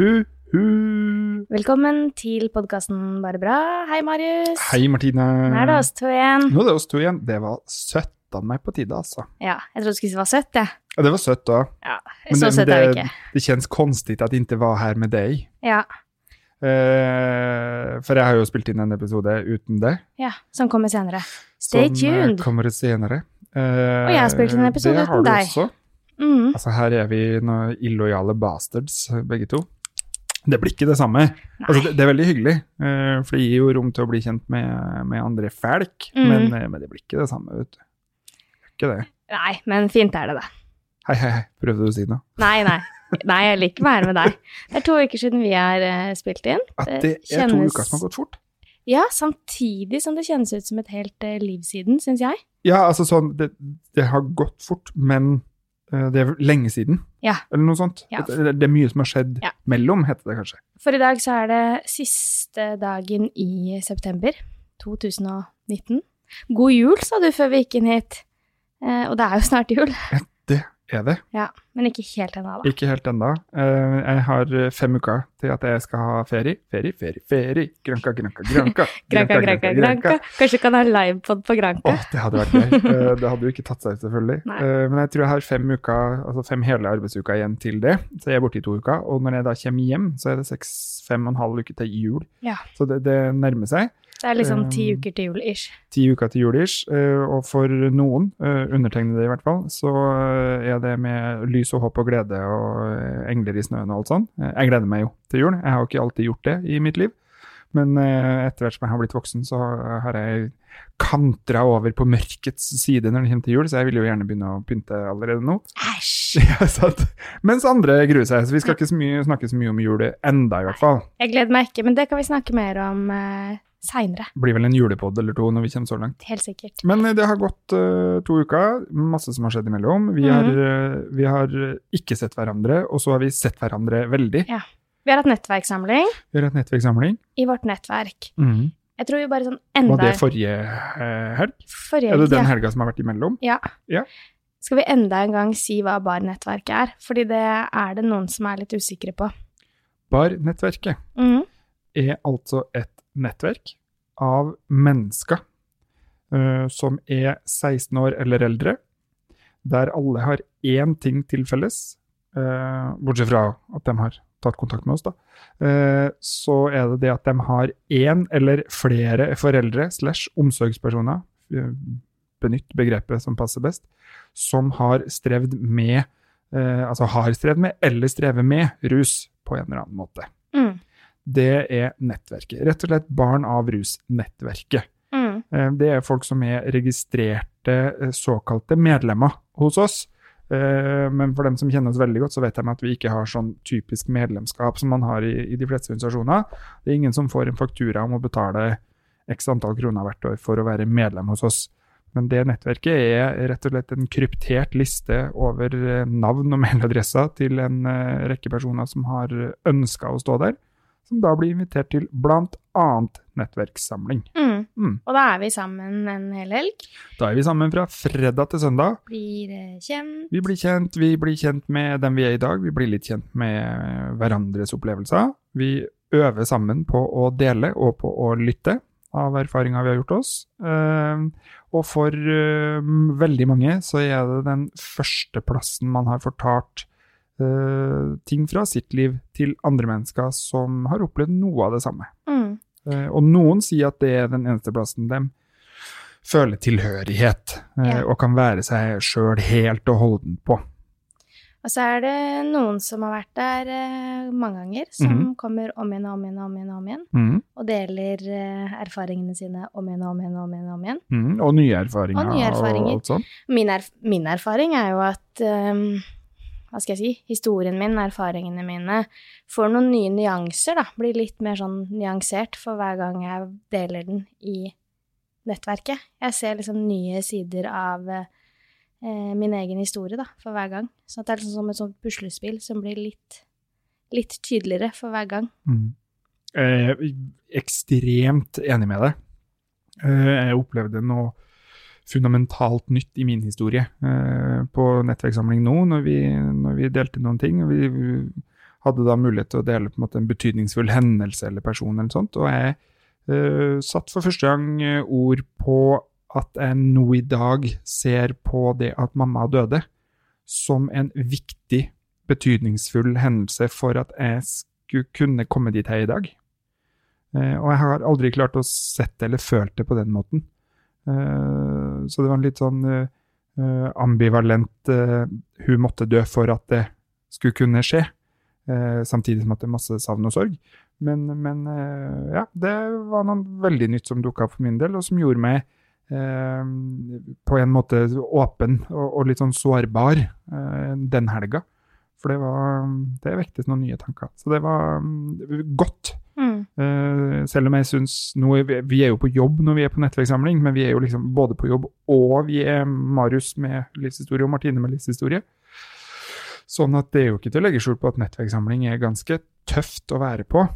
Hu, hu. Velkommen til podkasten Bare bra. Hei, Marius. Hei, Martine. Nå er det oss to igjen. Nå er det oss to igjen. Det var søtt av meg på tide, altså. Ja, jeg trodde du skulle si det var søtt, jeg. Ja, det var søtt da. Ja, så det- søtt er vi det- ikke. Det kjennes konstigt at jeg ikke var her med deg. Ja, Eh, for jeg har jo spilt inn en episode uten det. ja, som kommer senere. Stay som tuned! Som kommer senere. Eh, Og jeg har spilt inn en episode uten deg. det har du deg. Også. Mm. Altså, her er vi noen illojale bastards, begge to. Det blir ikke det samme. Altså, det, det er veldig hyggelig, uh, for det gir jo rom til å bli kjent med, med andre folk, Mm. men, eh, men det blir ikke det samme, vet du. Ikke det. Nei, men fint er det, det. Hei, hei, hei, prøvde du å si noe? Nei, nei. Nei, jeg liker å være med deg. Det er to uker siden vi har uh, spilt inn. At Det det er to uker som har gått fort? Ja, samtidig som det kjennes ut som et helt uh, liv siden, syns jeg. Ja, altså sånn, det, det har gått fort, men det er lenge siden. Ja. Eller noe sånt. Ja. Det, det er mye som har skjedd Ja. mellom, heter det kanskje. For i dag så er det siste dagen i september 2019. God jul, sa du før vi gikk inn hit. Eh, og det er jo snart jul. Det er det. Ja, Men ikke helt ennå, da. Ikke helt ennå. Eh, jeg har eh, fem uker til at jeg skal ha ferie. Ferie, ferie, ferie. Granka, granka, granka. Granka, granka, granka. Kanskje du kan ha livepod på Granka? Åh, det hadde vært gøy. Eh, det hadde jo ikke tatt seg ut, selvfølgelig. Nei. Men jeg tror jeg har fem, uker, altså fem hele arbeidsuker igjen til det. Så jeg er borte i to uker. Og når jeg da kommer hjem, så er det seks, fem og en halv uke til jul. Ja. Så det, det nærmer seg. Det er liksom ti Um, uker til jul-ish. Ti uker til jul ish. eh, og for noen, eh, undertegnede i hvert fall, så eh, er det med lys og håp og glede og eh, engler i snøen og alt sånn. Eh, Jeg gleder meg jo til jul. Jeg har jo ikke alltid gjort det i mitt liv. Men eh, etter hvert som jeg har blitt voksen, så har jeg kantra over på mørkets side når det kommer til jul, så jeg vil jo gjerne begynne å pynte allerede nå. Æsj! Ja. Mens andre gruer seg, så vi skal ikke så mye, snakke så mye om jul enda, i hvert fall. Jeg gleder meg ikke, men det kan vi snakke mer om uh, seinere. Blir vel en julepod eller to når vi kommer så langt. Helt sikkert. Men eh, det har gått uh, to uker, masse som har skjedd imellom. Vi, har, uh, vi har ikke sett hverandre, og så har vi sett hverandre veldig. Ja. Vi har hatt nettverkssamling Vi har hatt nettverkssamling. i vårt nettverk. Mhm. Jeg tror vi bare sånn enda... Var det forrige eh, helg? forrige Er det den ja. helga som har vært imellom? Ja. Ja. Skal vi enda en gang si hva barnettverket er? Fordi det er det noen som er litt usikre på. Bar-nettverket Mhm. er altså et nettverk av mennesker uh, som er 16 år eller eldre, der alle har én ting til felles, uh, bortsett fra at de har tatt kontakt med oss, da, uh, så er det det at de har én eller flere foreldre slash omsorgspersoner, benytt begrepet som passer best, som har strevd med, altså har strevd med eller strever med rus på en eller annen måte. Det er nettverket. Rett og slett Barn av rus-nettverket. Mm. Eh, Det er folk som er registrerte eh, såkalte medlemmer hos oss. Eh, Men for dem som kjenner oss veldig godt, så vet de at vi ikke har sånn typisk medlemskap som man har i, i de fleste organisasjoner. Det er ingen som får en faktura om å betale x antall kroner hvert år for å være medlem hos oss. Men det nettverket er rett og slett en kryptert liste over navn og mailadresser til en rekke personer som har ønska å stå der, som da blir invitert til blant annet nettverkssamling. Mm. Mm. Og da er vi sammen en hel helg. Da er vi sammen fra fredag til søndag. Blir eh, kjent. Vi blir kjent, vi blir kjent med dem vi er i dag, vi blir litt kjent med hverandres opplevelser. Vi øver sammen på å dele og på å lytte av erfaringer vi har gjort oss. Eh, og for eh, veldig mange så er det den første plassen man har fortalt eh, ting fra sitt liv til andre mennesker som har opplevd noe av det samme. Mm. Uh, og noen sier at det er den eneste plassen dem føler tilhørighet, Ja. og kan være seg sjøl helt og holden på. Og så er det noen som har vært der mange ganger, som Mhm. kommer om igjen og om igjen og om igjen, og om igjen Mm, og deler erfaringene sine om igjen og om igjen og om igjen. Om igjen. mm, og nye erfaringer. Og nye erfaringer. alt sånt. Min, erf min erfaring er jo at eh, Hva skal jeg si? Historien min, erfaringene mine, får noen nye nyanser, da. Blir litt mer sånn nyansert for hver gang jeg deler den i nettverket. Jeg ser liksom nye sider av eh, min egen historie, da, for hver gang. Så det er liksom som et sånt puslespill som blir litt, litt tydeligere for hver gang. Mm. Er ekstremt enig med deg. Eh, Jeg opplevde noe fundamentalt nytt i min historie eh, på nettverkssamling nå, når vi, når vi delte noen ting. og Vi hadde da mulighet til å dele på en måte en betydningsfull hendelse eller person eller sånt, og jeg uh, satt for første gang ord på at jeg nå i dag ser på det at mamma døde, som en viktig, betydningsfull hendelse for at jeg skulle kunne komme dit her i dag. Uh, og jeg har aldri klart å sette eller følt det på den måten. Uh, så det var en litt sånn ambivalent Hun måtte dø for at det skulle kunne skje. Eh, samtidig som at det er masse savn og sorg. Men, men eh, ja, det var noe veldig nytt som dukka opp for min del, og som gjorde meg eh, på en måte åpen og, og litt sånn sårbar eh, den helga. For det var Det vektes noen nye tanker. Så det var um, godt. Eh, selv om jeg syns Vi er jo på jobb når vi er på nettverkssamling, men vi er jo liksom både på jobb og vi er Marius med livshistorie og Martine med livshistorie. Sånn at det er jo ikke til å legge skjul på at nettverkssamling er ganske tøft å være på.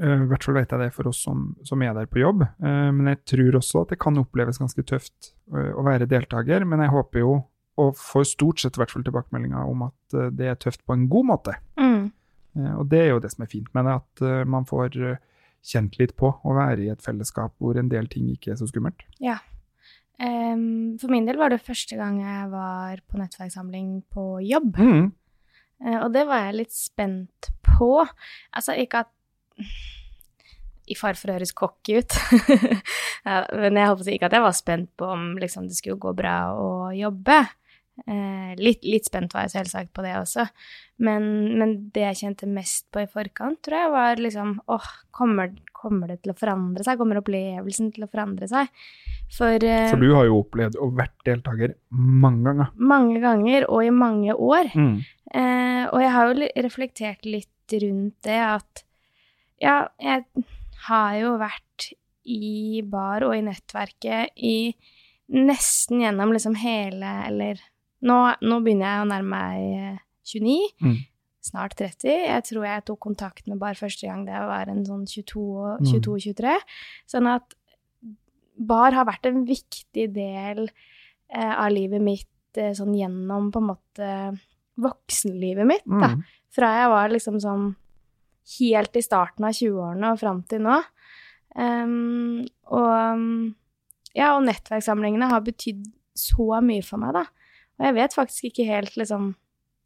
Uh, I hvert fall vet jeg det for oss som, som er der på jobb. Uh, men jeg tror også at det kan oppleves ganske tøft uh, å være deltaker. Men jeg håper jo, og får stort sett i hvert fall tilbakemeldinger om at det er tøft på en god måte. Mm. Og det er jo det som er fint med det, at man får kjent litt på å være i et fellesskap hvor en del ting ikke er så skummelt. Ja. Um, for min del var det første gang jeg var på nettverkssamling på jobb. Mm. Uh, og det var jeg litt spent på. Altså ikke at I fare for å høres cocky ut. ja, men jeg håper ikke at jeg var spent på om liksom, det skulle gå bra å jobbe. Eh, litt, litt, spent var jeg selvsagt på det også. Men, men, det jeg kjente mest på i forkant, tror jeg var liksom åh, kommer, kommer, det til å forandre seg? Kommer opplevelsen til å forandre seg? For, eh, For du har jo opplevd å vært deltaker mange ganger. Mange ganger, og i mange år. Mm. Eh, og jeg har jo reflektert litt rundt det at ja, jeg har jo vært i bar og i nettverket i nesten gjennom liksom hele, eller nå, nå, begynner jeg å nærme meg 29. Eh, mm. Snart 30. Jeg tror jeg tok kontakt med bar første gang det var en sånn 22-23. Mm. Sånn at bar har vært en viktig del eh, av livet mitt eh, sånn gjennom på en måte voksenlivet mitt, da. Mm. Fra jeg var liksom sånn helt i starten av 20-årene og fram til nå. Um, og ja, og nettverkssamlingene har betydd så mye for meg, da. Og jeg vet faktisk ikke helt, liksom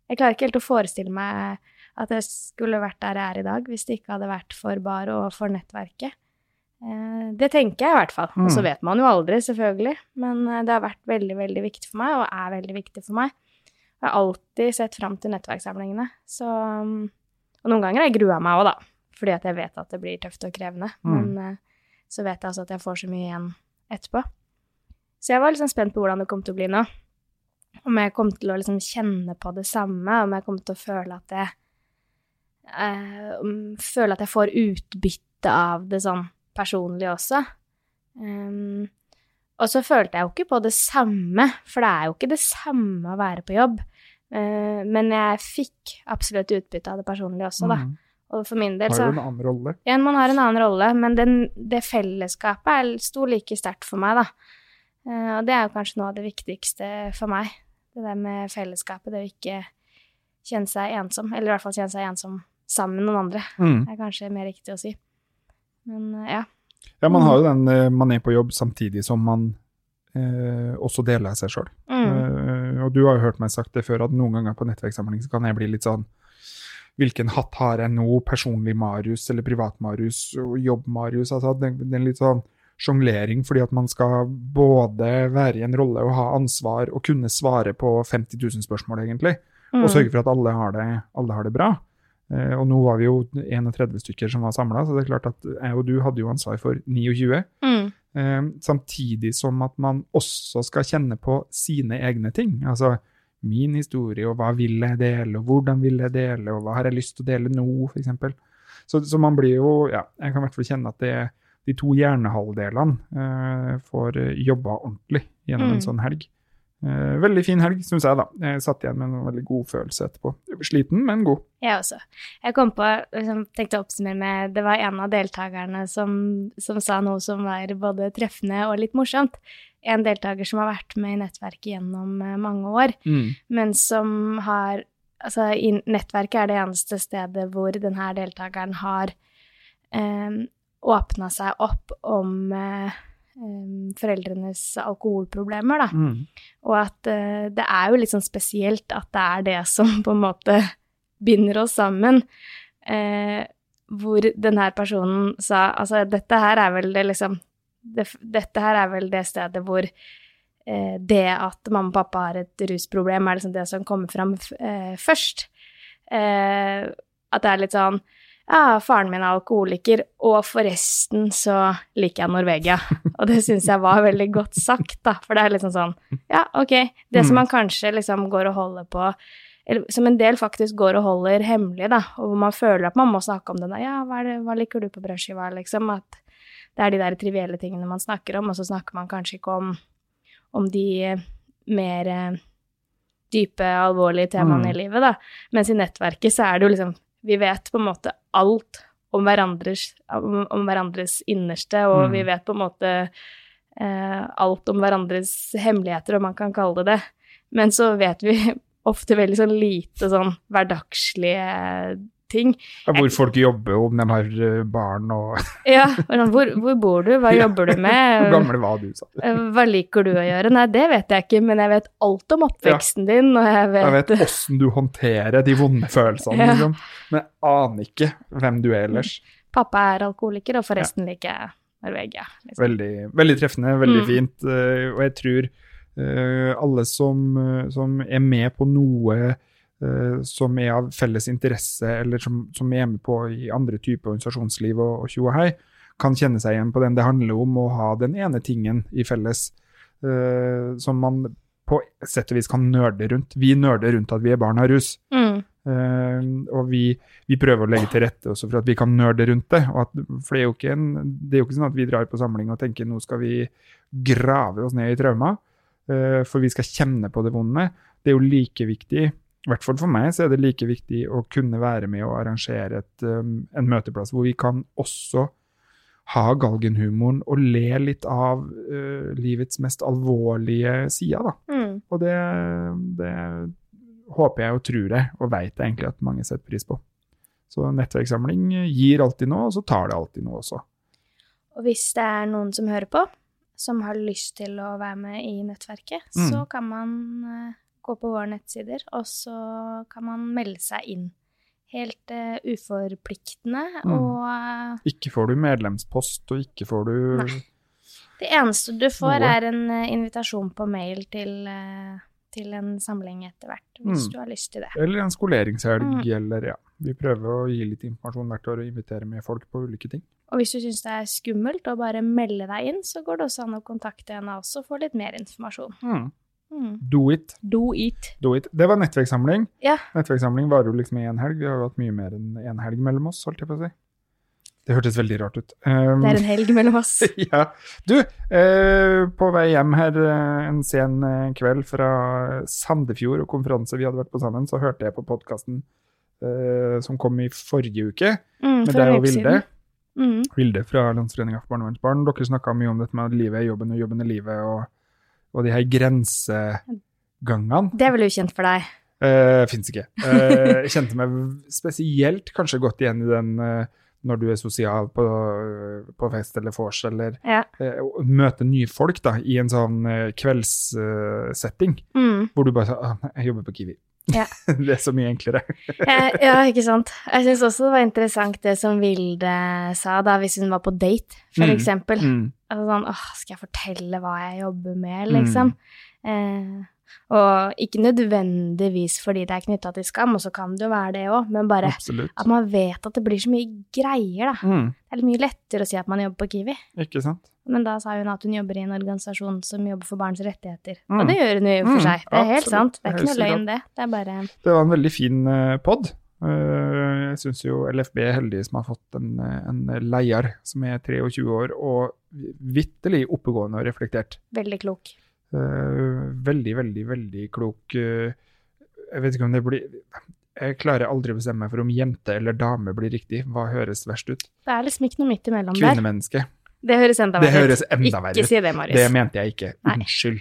Jeg klarer ikke helt å forestille meg at jeg skulle vært der jeg er i dag, hvis det ikke hadde vært for bar og for nettverket. Eh, det tenker jeg i hvert fall. Og så mm. vet man jo aldri, selvfølgelig. Men eh, det har vært veldig, veldig viktig for meg, og er veldig viktig for meg. Jeg har alltid sett fram til nettverkssamlingene. Så Og noen ganger har jeg grua meg òg, da. Fordi at jeg vet at det blir tøft og krevende. Mm. Men eh, så vet jeg altså at jeg får så mye igjen etterpå. Så jeg var liksom spent på hvordan det kom til å bli nå. Om jeg kom til å liksom kjenne på det samme, om jeg kom til å føle at jeg eh, Føle at jeg får utbytte av det sånn personlig også. Um, og så følte jeg jo ikke på det samme, for det er jo ikke det samme å være på jobb. Uh, men jeg fikk absolutt utbytte av det personlige også, da. Mm. Og for min del så Har du en annen rolle? Ja, man har en annen rolle, men den, det fellesskapet sto like sterkt for meg, da. Uh, og det er jo kanskje noe av det viktigste for meg. Det der med fellesskapet, det å ikke kjenne seg ensom, eller i hvert fall kjenne seg ensom sammen med noen andre, mm. er kanskje mer riktig å si. Men uh, ja. Ja, man har jo den uh, man er på jobb samtidig som man eh, også deler seg sjøl. Mm. og du har jo hørt meg sagt det før, at noen ganger på nettverkssamling så kan jeg bli litt sånn Hvilken hatt har jeg nå? Personlig Marius eller privat-Marius og jobb-Marius? Altså, den, er litt sånn sjonglering, fordi at man skal både være i en rolle og ha ansvar og kunne svare på 50 000 spørsmål, egentlig. Mm. Og sørge for at alle har det, alle har det bra. Eh, og nå var vi jo 31 stykker som var samla, så det er klart at jeg og du hadde jo ansvar for 29. Mm. Eh, samtidig som at man også skal kjenne på sine egne ting. Altså min historie, og hva vil jeg dele, og hvordan vil jeg dele, og hva har jeg lyst til å dele nå, f.eks. Så, så man blir jo Ja, jeg kan i hvert fall kjenne at det, de to hjernehalvdelene eh, får jobba ordentlig gjennom mm. en sånn helg. Eh, veldig fin helg, syns jeg, da. Jeg satt igjen med en veldig god følelse etterpå. Sliten, men god. Jeg også. Jeg kom på, liksom, tenkte å oppsummere med Det var en av deltakerne som, som, sa noe som var både treffende og litt morsomt. En deltaker som har vært med i nettverket gjennom eh, mange år, mm. men som har Altså, i nettverket er det eneste stedet hvor denne deltakeren har eh, åpna seg opp om eh, foreldrenes alkoholproblemer, da. Mm. Og at eh, det er jo litt sånn spesielt at det er det som på en måte binder oss sammen. Eh, hvor den her personen sa Altså, dette her er vel det liksom det, Dette her er vel det stedet hvor eh, det at mamma og pappa har et rusproblem, er liksom det som kommer fram eh, først. Eh, at det er litt sånn ja, faren min er alkoholiker, og forresten så liker jeg Norvegia. Og det syns jeg var veldig godt sagt, da, for det er liksom sånn Ja, ok, det som Mm. man kanskje liksom går og holder på eller som en del faktisk går og holder hemmelig, da, og hvor man føler at man må snakke om det. Da. Ja, hva, det, hva liker du på brødskiva, liksom? At det er de der trivielle tingene man snakker om, og så snakker man kanskje ikke om, om de eh, mer eh, dype, alvorlige temaene Mm. i livet, da. Mens i nettverket så er det jo liksom Vi vet på en måte alt om hverandres, om, om hverandres innerste, og Mm. vi vet på en måte eh, alt om hverandres hemmeligheter, om man kan kalle det det. Men så vet vi ofte veldig sånn lite sånn hverdagslige ting. Ja, Hvor folk jobber, om de har eh, barn og Ja, hvor, hvor bor du, hva jobber du med? Hvor gammel var du, sa du. Eh, hva liker du å gjøre? Nei, det vet jeg ikke, men jeg vet alt om oppveksten din, og jeg vet, Jeg vet åssen du håndterer de vonde følelsene, Ja. liksom. men jeg aner ikke hvem du er ellers. pappa er alkoholiker, og forresten liker jeg Norvegia. Liksom. Veldig, veldig treffende, veldig Mm. fint. eh, Og jeg tror alle som, som er med på noe som er av felles interesse, eller som, som er med på i andre typer organisasjonsliv og, tjo og hei, kan kjenne seg igjen på den. Det handler om å ha den ene tingen i felles uh, som man på sett og vis kan nerde rundt. Vi nerder rundt at vi er barn av rus. Mm. Uh, og vi, vi prøver å legge til rette også for at vi kan nerde rundt det. At, for det er, jo ikke en, det er jo ikke sånn at vi drar på samling og tenker nå skal vi grave oss ned i trauma, uh, for vi skal kjenne på det vonde. Det er jo like viktig, i hvert fall for meg, så er det like viktig å kunne være med og arrangere et, um, en møteplass hvor vi kan også ha galgenhumoren og le litt av uh, livets mest alvorlige sider, da. Mm. Og det, det håper jeg og tror jeg, og jeg egentlig at mange setter pris på. Så nettverkssamling gir alltid noe, og så tar det alltid noe også. Og hvis det er noen som hører på, som har lyst til å være med i nettverket, Mm. så kan man eh, gå på våre nettsider, og så kan man melde seg inn. Helt uh, uforpliktende, Mm. og uh, Ikke får du medlemspost, og ikke får du Nei. det eneste du får, Noe. er en uh, invitasjon på mail til, til en samling etter hvert, hvis Mm. du har lyst til det. Eller en skoleringshelg, Mm. eller ja. Vi prøver å gi litt informasjon hvert år og invitere med folk på ulike ting. Og hvis du syns det er skummelt å bare melde deg inn, så går det også an å kontakte en av oss og få litt mer informasjon. Mm. Mm. Do it. Do it. Do it. Det var nettverkssamling. Ja. Nettverkssamling varer jo liksom i én helg. Vi har jo hatt mye mer enn én helg mellom oss, holdt jeg på å si. Det hørtes veldig rart ut. Um, Det er en helg mellom oss. ja. Du, eh, på vei hjem her eh, en sen eh, kveld fra Sandefjord og konferanse vi hadde vært på sammen, så hørte jeg på podkasten eh, som kom i forrige uke, Mm, med deg og Vilde. Mm. Vilde fra Landsforeninga for barnevernsbarn. Dere snakka mye om dette med livet er jobben og jobben er livet, og, og de her grensegangene. Det er vel ukjent for deg? Uh, Fins ikke. Uh, jeg kjente meg spesielt kanskje godt igjen i den uh, når du er sosial på, på fest eller vors, eller Ja. uh, møter nye folk da, i en sånn kveldssetting, Mm. hvor du bare sier 'jeg jobber på Kiwi'. Ja. det er så mye enklere. Eh, ja, ikke sant. Jeg syns også det var interessant det som Vilde sa, da, hvis hun var på date, for Mm. eksempel. Mm. Altså sånn åh, skal jeg fortelle hva jeg jobber med, Mm. liksom? Eh, og ikke nødvendigvis fordi det er knytta til skam, og så kan det jo være det òg, men bare Absolutt. at man vet at det blir så mye greier, da. Mm. Det er litt mye lettere å si at man jobber på Kiwi. Ikke sant? Men da sa hun at hun jobber i en organisasjon som jobber for barns rettigheter. Mm. Og det gjør hun jo for Mm, seg. Det er helt absolutt. sant. Det er ikke noe løgn, det. Det er bare Det var en veldig fin uh, pod. Eh, jeg syns jo LFB er heldige som har fått en, eh, en leder som er 23 år og vitterlig oppegående og reflektert. veldig klok. Eh, veldig, veldig, veldig klok. eh, jeg vet ikke om det blir Jeg klarer aldri å bestemme meg for om jente eller dame blir riktig. Hva høres verst ut? Det er liksom ikke noe midt imellom der. Kvinnemenneske. Det høres enda Det verre høres ut. enda verre Ikke si det, Marius. Det mente jeg ikke. Nei. Unnskyld.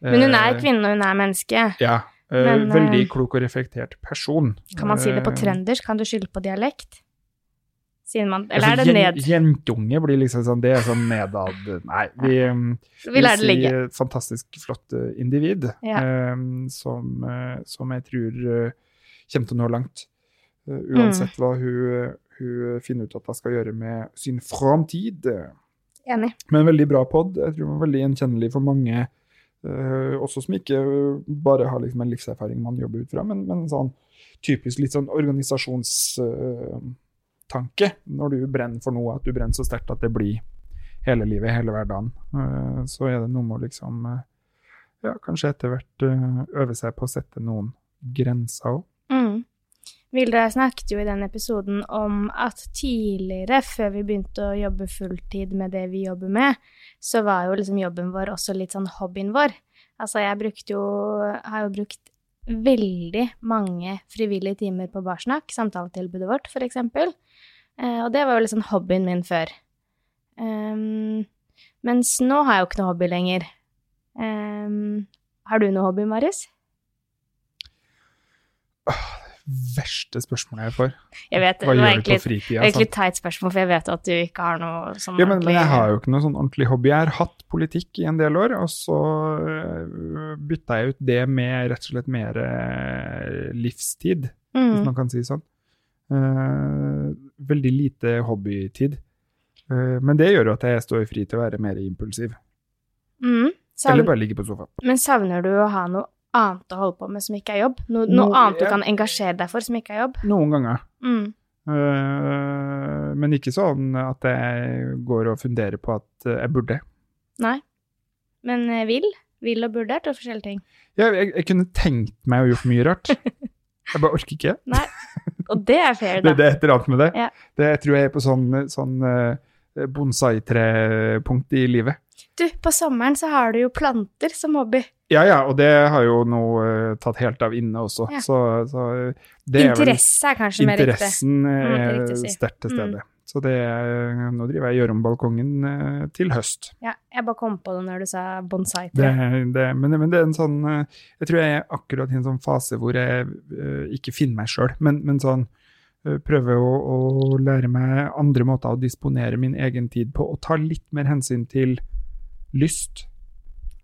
Men hun er Eh, kvinne, og hun er menneske. Ja. Men, veldig klok og reflektert person. Kan man si det på trøndersk? Kan du skylde på dialekt? Siden man, eller altså, er det ned? Jentunge blir liksom sånn Det er sånn nedad Nei, vi, um, Vi lar det ligge. fantastisk flott eh, individ Ja. um, som, eh, som jeg tror eh, kommer til å nå langt. Uh, uansett Mm. hva hun, hun finner ut at hun skal gjøre med sin framtid. Enig. Men veldig bra pod. Jeg tror den var veldig gjenkjennelig for mange, Uh, også som ikke bare har liksom en livserfaring man jobber ut fra, men, men sånn typisk litt sånn organisasjonstanke. Når du brenner for noe, at du brenner så sterkt at det blir hele livet, hele hverdagen. Eh, så er det noe med å liksom eh, ja, kanskje etter hvert eh, øve seg på å sette noen grenser òg. Mm. Vilde snakket jo i den episoden om at tidligere, før vi begynte å jobbe fulltid med det vi jobber med, så var jo liksom jobben vår også litt sånn hobbyen vår. Altså, jeg brukte jo Har jo brukt veldig mange frivillige timer på Barsnakk, samtaletilbudet vårt, for eksempel. Eh, og det var jo liksom hobbyen min før. Um, mens nå har jeg jo ikke noe hobby lenger. Um, har du noe hobby, Marius? Verste spørsmålet jeg får. Jeg vet, Hva det gjør du på fritida? Egentlig sant? teit spørsmål, for jeg vet at du ikke har noe sånn Ja, men, men jeg har jo ikke noe sånn ordentlig hobby. Jeg har hatt politikk i en del år, og så øh, bytta jeg ut det med rett og slett mer livstid, livstid, hvis mm. man kan si sånn. Eh, veldig lite hobbytid. Eh, men det gjør jo at jeg står fri til å være mer impulsiv. Mm. Eller bare ligge på sofaen. Men savner du å ha noe annet å holde på med som ikke er jobb? No, noe Noe- annet du kan engasjere deg for som ikke er jobb? Noen ganger. Mm. Uh, men ikke sånn at jeg går og funderer på at eh, jeg burde. Nei. Men vil? Vil og burde er to forskjellige ting. Jeg, jeg, jeg kunne tenkt meg å gjort mye rart. Jeg bare orker ikke. Nei. Og det er fair, da. det er et eller annet med det. Ja. det tror jeg er på sånn, sånn eh, bonsai-trepunkt i livet. Du, på sommeren så har du jo planter som hobby. Ja, ja, og det har jo nå uh, tatt helt av inne også. Ja. Så, så det Interesse er vel er kanskje mer riktig. Interessen Mm, er er si. sterkt til stede. Så det nå driver jeg og gjør om balkongen eh, til høst. Ja, jeg bare kom på det når du sa bonsai. Det, det, men, men det er en sånn eh, Jeg tror jeg er akkurat i en sånn fase hvor jeg eh, ikke finner meg sjøl, men, men sånn prøver å, å lære meg andre måter å disponere min egen tid på, og ta litt mer hensyn til lyst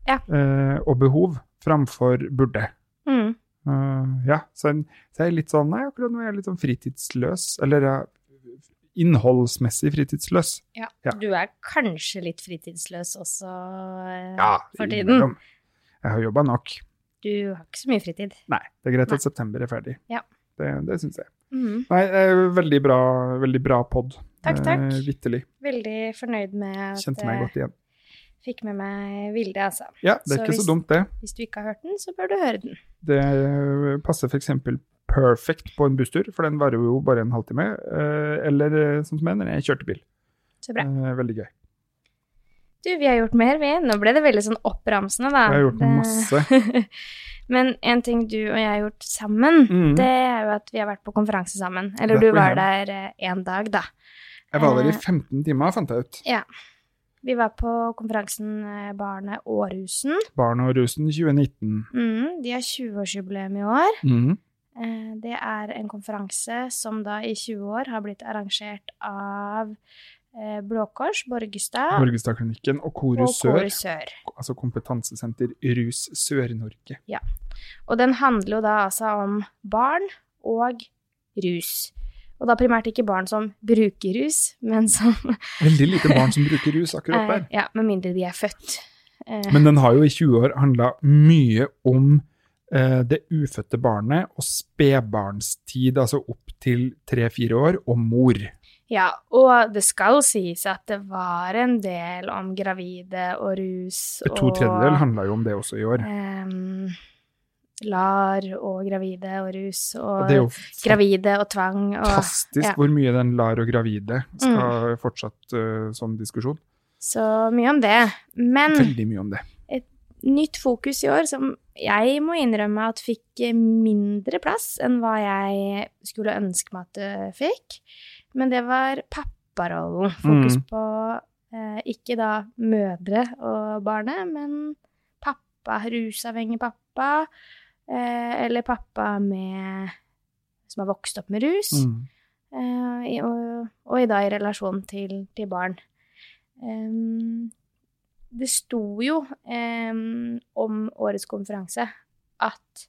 Ja. eh, og behov framfor burde. Mm. Uh, ja, så, en, så jeg er litt sånn Nei, akkurat nå er jeg litt sånn fritidsløs. Eller ja, innholdsmessig fritidsløs. Ja. Du er kanskje litt fritidsløs også eh, Ja, for tiden. innimellom. Jeg har jobba nok. Du har ikke så mye fritid. Nei, det er greit Nei. at september er ferdig. Ja. Det, det syns jeg. Mm. Nei, eh, veldig bra, veldig bra pod. Takk, takk. Eh, Vitterlig. Veldig fornøyd med at Kjente meg godt igjen. Fikk med meg Vilde, altså. Ja, det er Så ikke hvis- så dumt, det. Hvis du ikke har hørt den, så bør du høre den. Det passer f.eks. perfect på en busstur, for den varer jo bare en halvtime. eh, Eller sånn som jeg når jeg kjørte bil. Så bra. Eh, Veldig gøy. Du, vi har gjort mer, vi. Nå ble det veldig sånn oppramsende, da. Vi har gjort masse. Men en ting du og jeg har gjort sammen, mm. det er jo at vi har vært på konferanse sammen. Eller du var der én dag, da. Jeg var der i Eh, 15 timer, fant jeg ut. Vi var på konferansen Barnet og rusen. Barnet og rusen 2019. Mm, de har 20-årsjubileum i år. Mhm. Eh, Det er en konferanse som da i 20 år har blitt arrangert av eh, Blå Kors, Borgestad Borgestadklinikken og Korus Sør, Sør. altså kompetansesenter Rus Sør-Norge. Og den handler jo da altså om barn og rus. Og da primært ikke barn som bruker rus, men som Veldig lite barn som bruker rus akkurat der. eh, Ja, med mindre de er født. Eh, Men den har jo i 20 år handla mye om eh, det ufødte barnet og spedbarnstid, altså opp til tre-fire år, og mor. Ja, og det skal sies at det var en del om gravide og rus og To tredjedeler handla jo om det også i år. ehm, LAR og gravide og rus og, Og gravide og tvang og fantastisk ja. hvor mye den lar og gravide skal fortsatt uh, som diskusjon. Så mye om det. Men Veldig mye om det. nytt fokus i år som jeg må innrømme at fikk mindre plass enn hva jeg skulle ønske meg at det fikk. Men det var papparollen. Fokus Mm. på eh, ikke da mødre og barnet, men pappa, rusavhengig pappa, eh, eller pappa med, som har vokst opp med rus, Mm. eh, og, og i dag i relasjon til, til barn. Em, det sto jo em, om årets konferanse at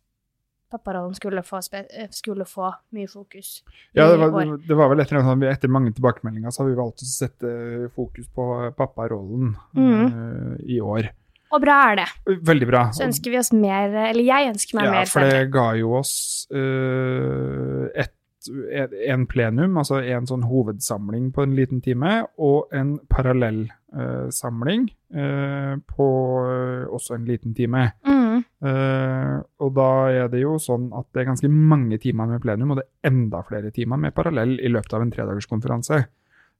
papparollen skulle få, eh, skulle få mye fokus Ja, det var, det var vel etter, sånn- etter mange tilbakemeldinger så har vi valgt å sette fokus på papparollen mm. eh, i år. Og bra er det. Veldig bra. Så ønsker vi oss mer Eller jeg ønsker meg ja, mer for det ga jo oss uh, et, en plenum, altså en sånn hovedsamling på en liten time, og en parallell uh, samling eh, på eh, også en liten time. Mm. Eh, og da er det jo sånn at det er ganske mange timer med plenum, og det er enda flere timer med parallell i løpet av en tredagerskonferanse.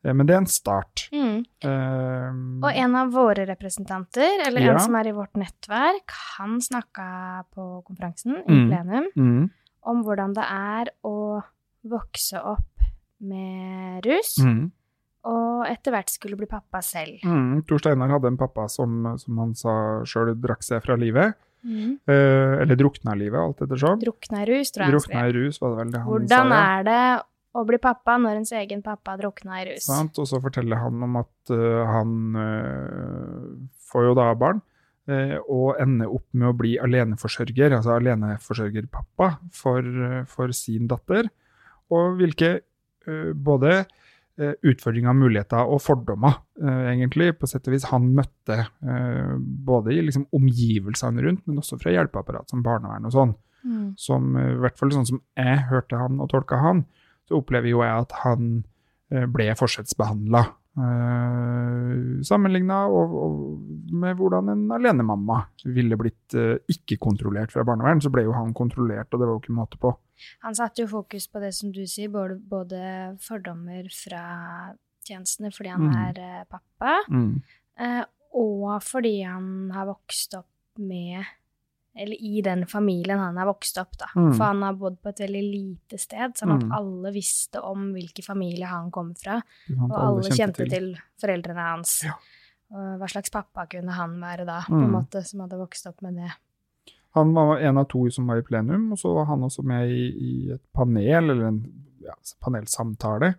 Eh, men det er en start. Mm. Uh, Og en av våre representanter, eller Ja. en som er i vårt nettverk, han snakka på konferansen i Mm. plenum mm, om hvordan det er å vokse opp med rus, mm, og etter hvert skulle bli pappa selv. mm. Tor Steinar hadde en pappa som, som han sa sjøl drakk seg fra livet. Mm. Uh, eller drukna livet, alt ettersom. Drukna i rus, tror jeg Drukna i rus, var det vel det han Hvordan sa. ja. er det å bli pappa når ens egen pappa drukna i rus? Sant? Og så forteller han om at uh, han uh, får jo da barn, uh, og ender opp med å bli aleneforsørger, altså aleneforsørgerpappa for, for sin datter, og hvilke både utfordringer, muligheter og fordommer, egentlig, på sett og vis han møtte, både i liksom, omgivelsene rundt, men også fra hjelpeapparat som barnevern og sånn Mm. som i hvert fall sånn som jeg hørte han og tolka han, så opplever jo jeg at han eh, ble forskjellsbehandla. Uh, Sammenligna med hvordan en alenemamma ville blitt eh, ikke kontrollert fra barnevern, så ble jo han kontrollert, og det var jo ikke måte på. Han satte jo fokus på det som du sier, både, både fordommer fra tjenestene fordi han Mm. er eh, pappa, Mm. eh, og fordi han har vokst opp med Eller i den familien han har vokst opp, da. Mm. For han har bodd på et veldig lite sted, sånn at Mm. alle visste om hvilken familie han kom fra. Han. Og alle kjente til foreldrene hans. Ja. Og hva slags pappa kunne han være da, på en Mm. måte, som hadde vokst opp med det. Han var en av to som var i plenum, og så var han også med i, i et panel, eller en ja, panelsamtale.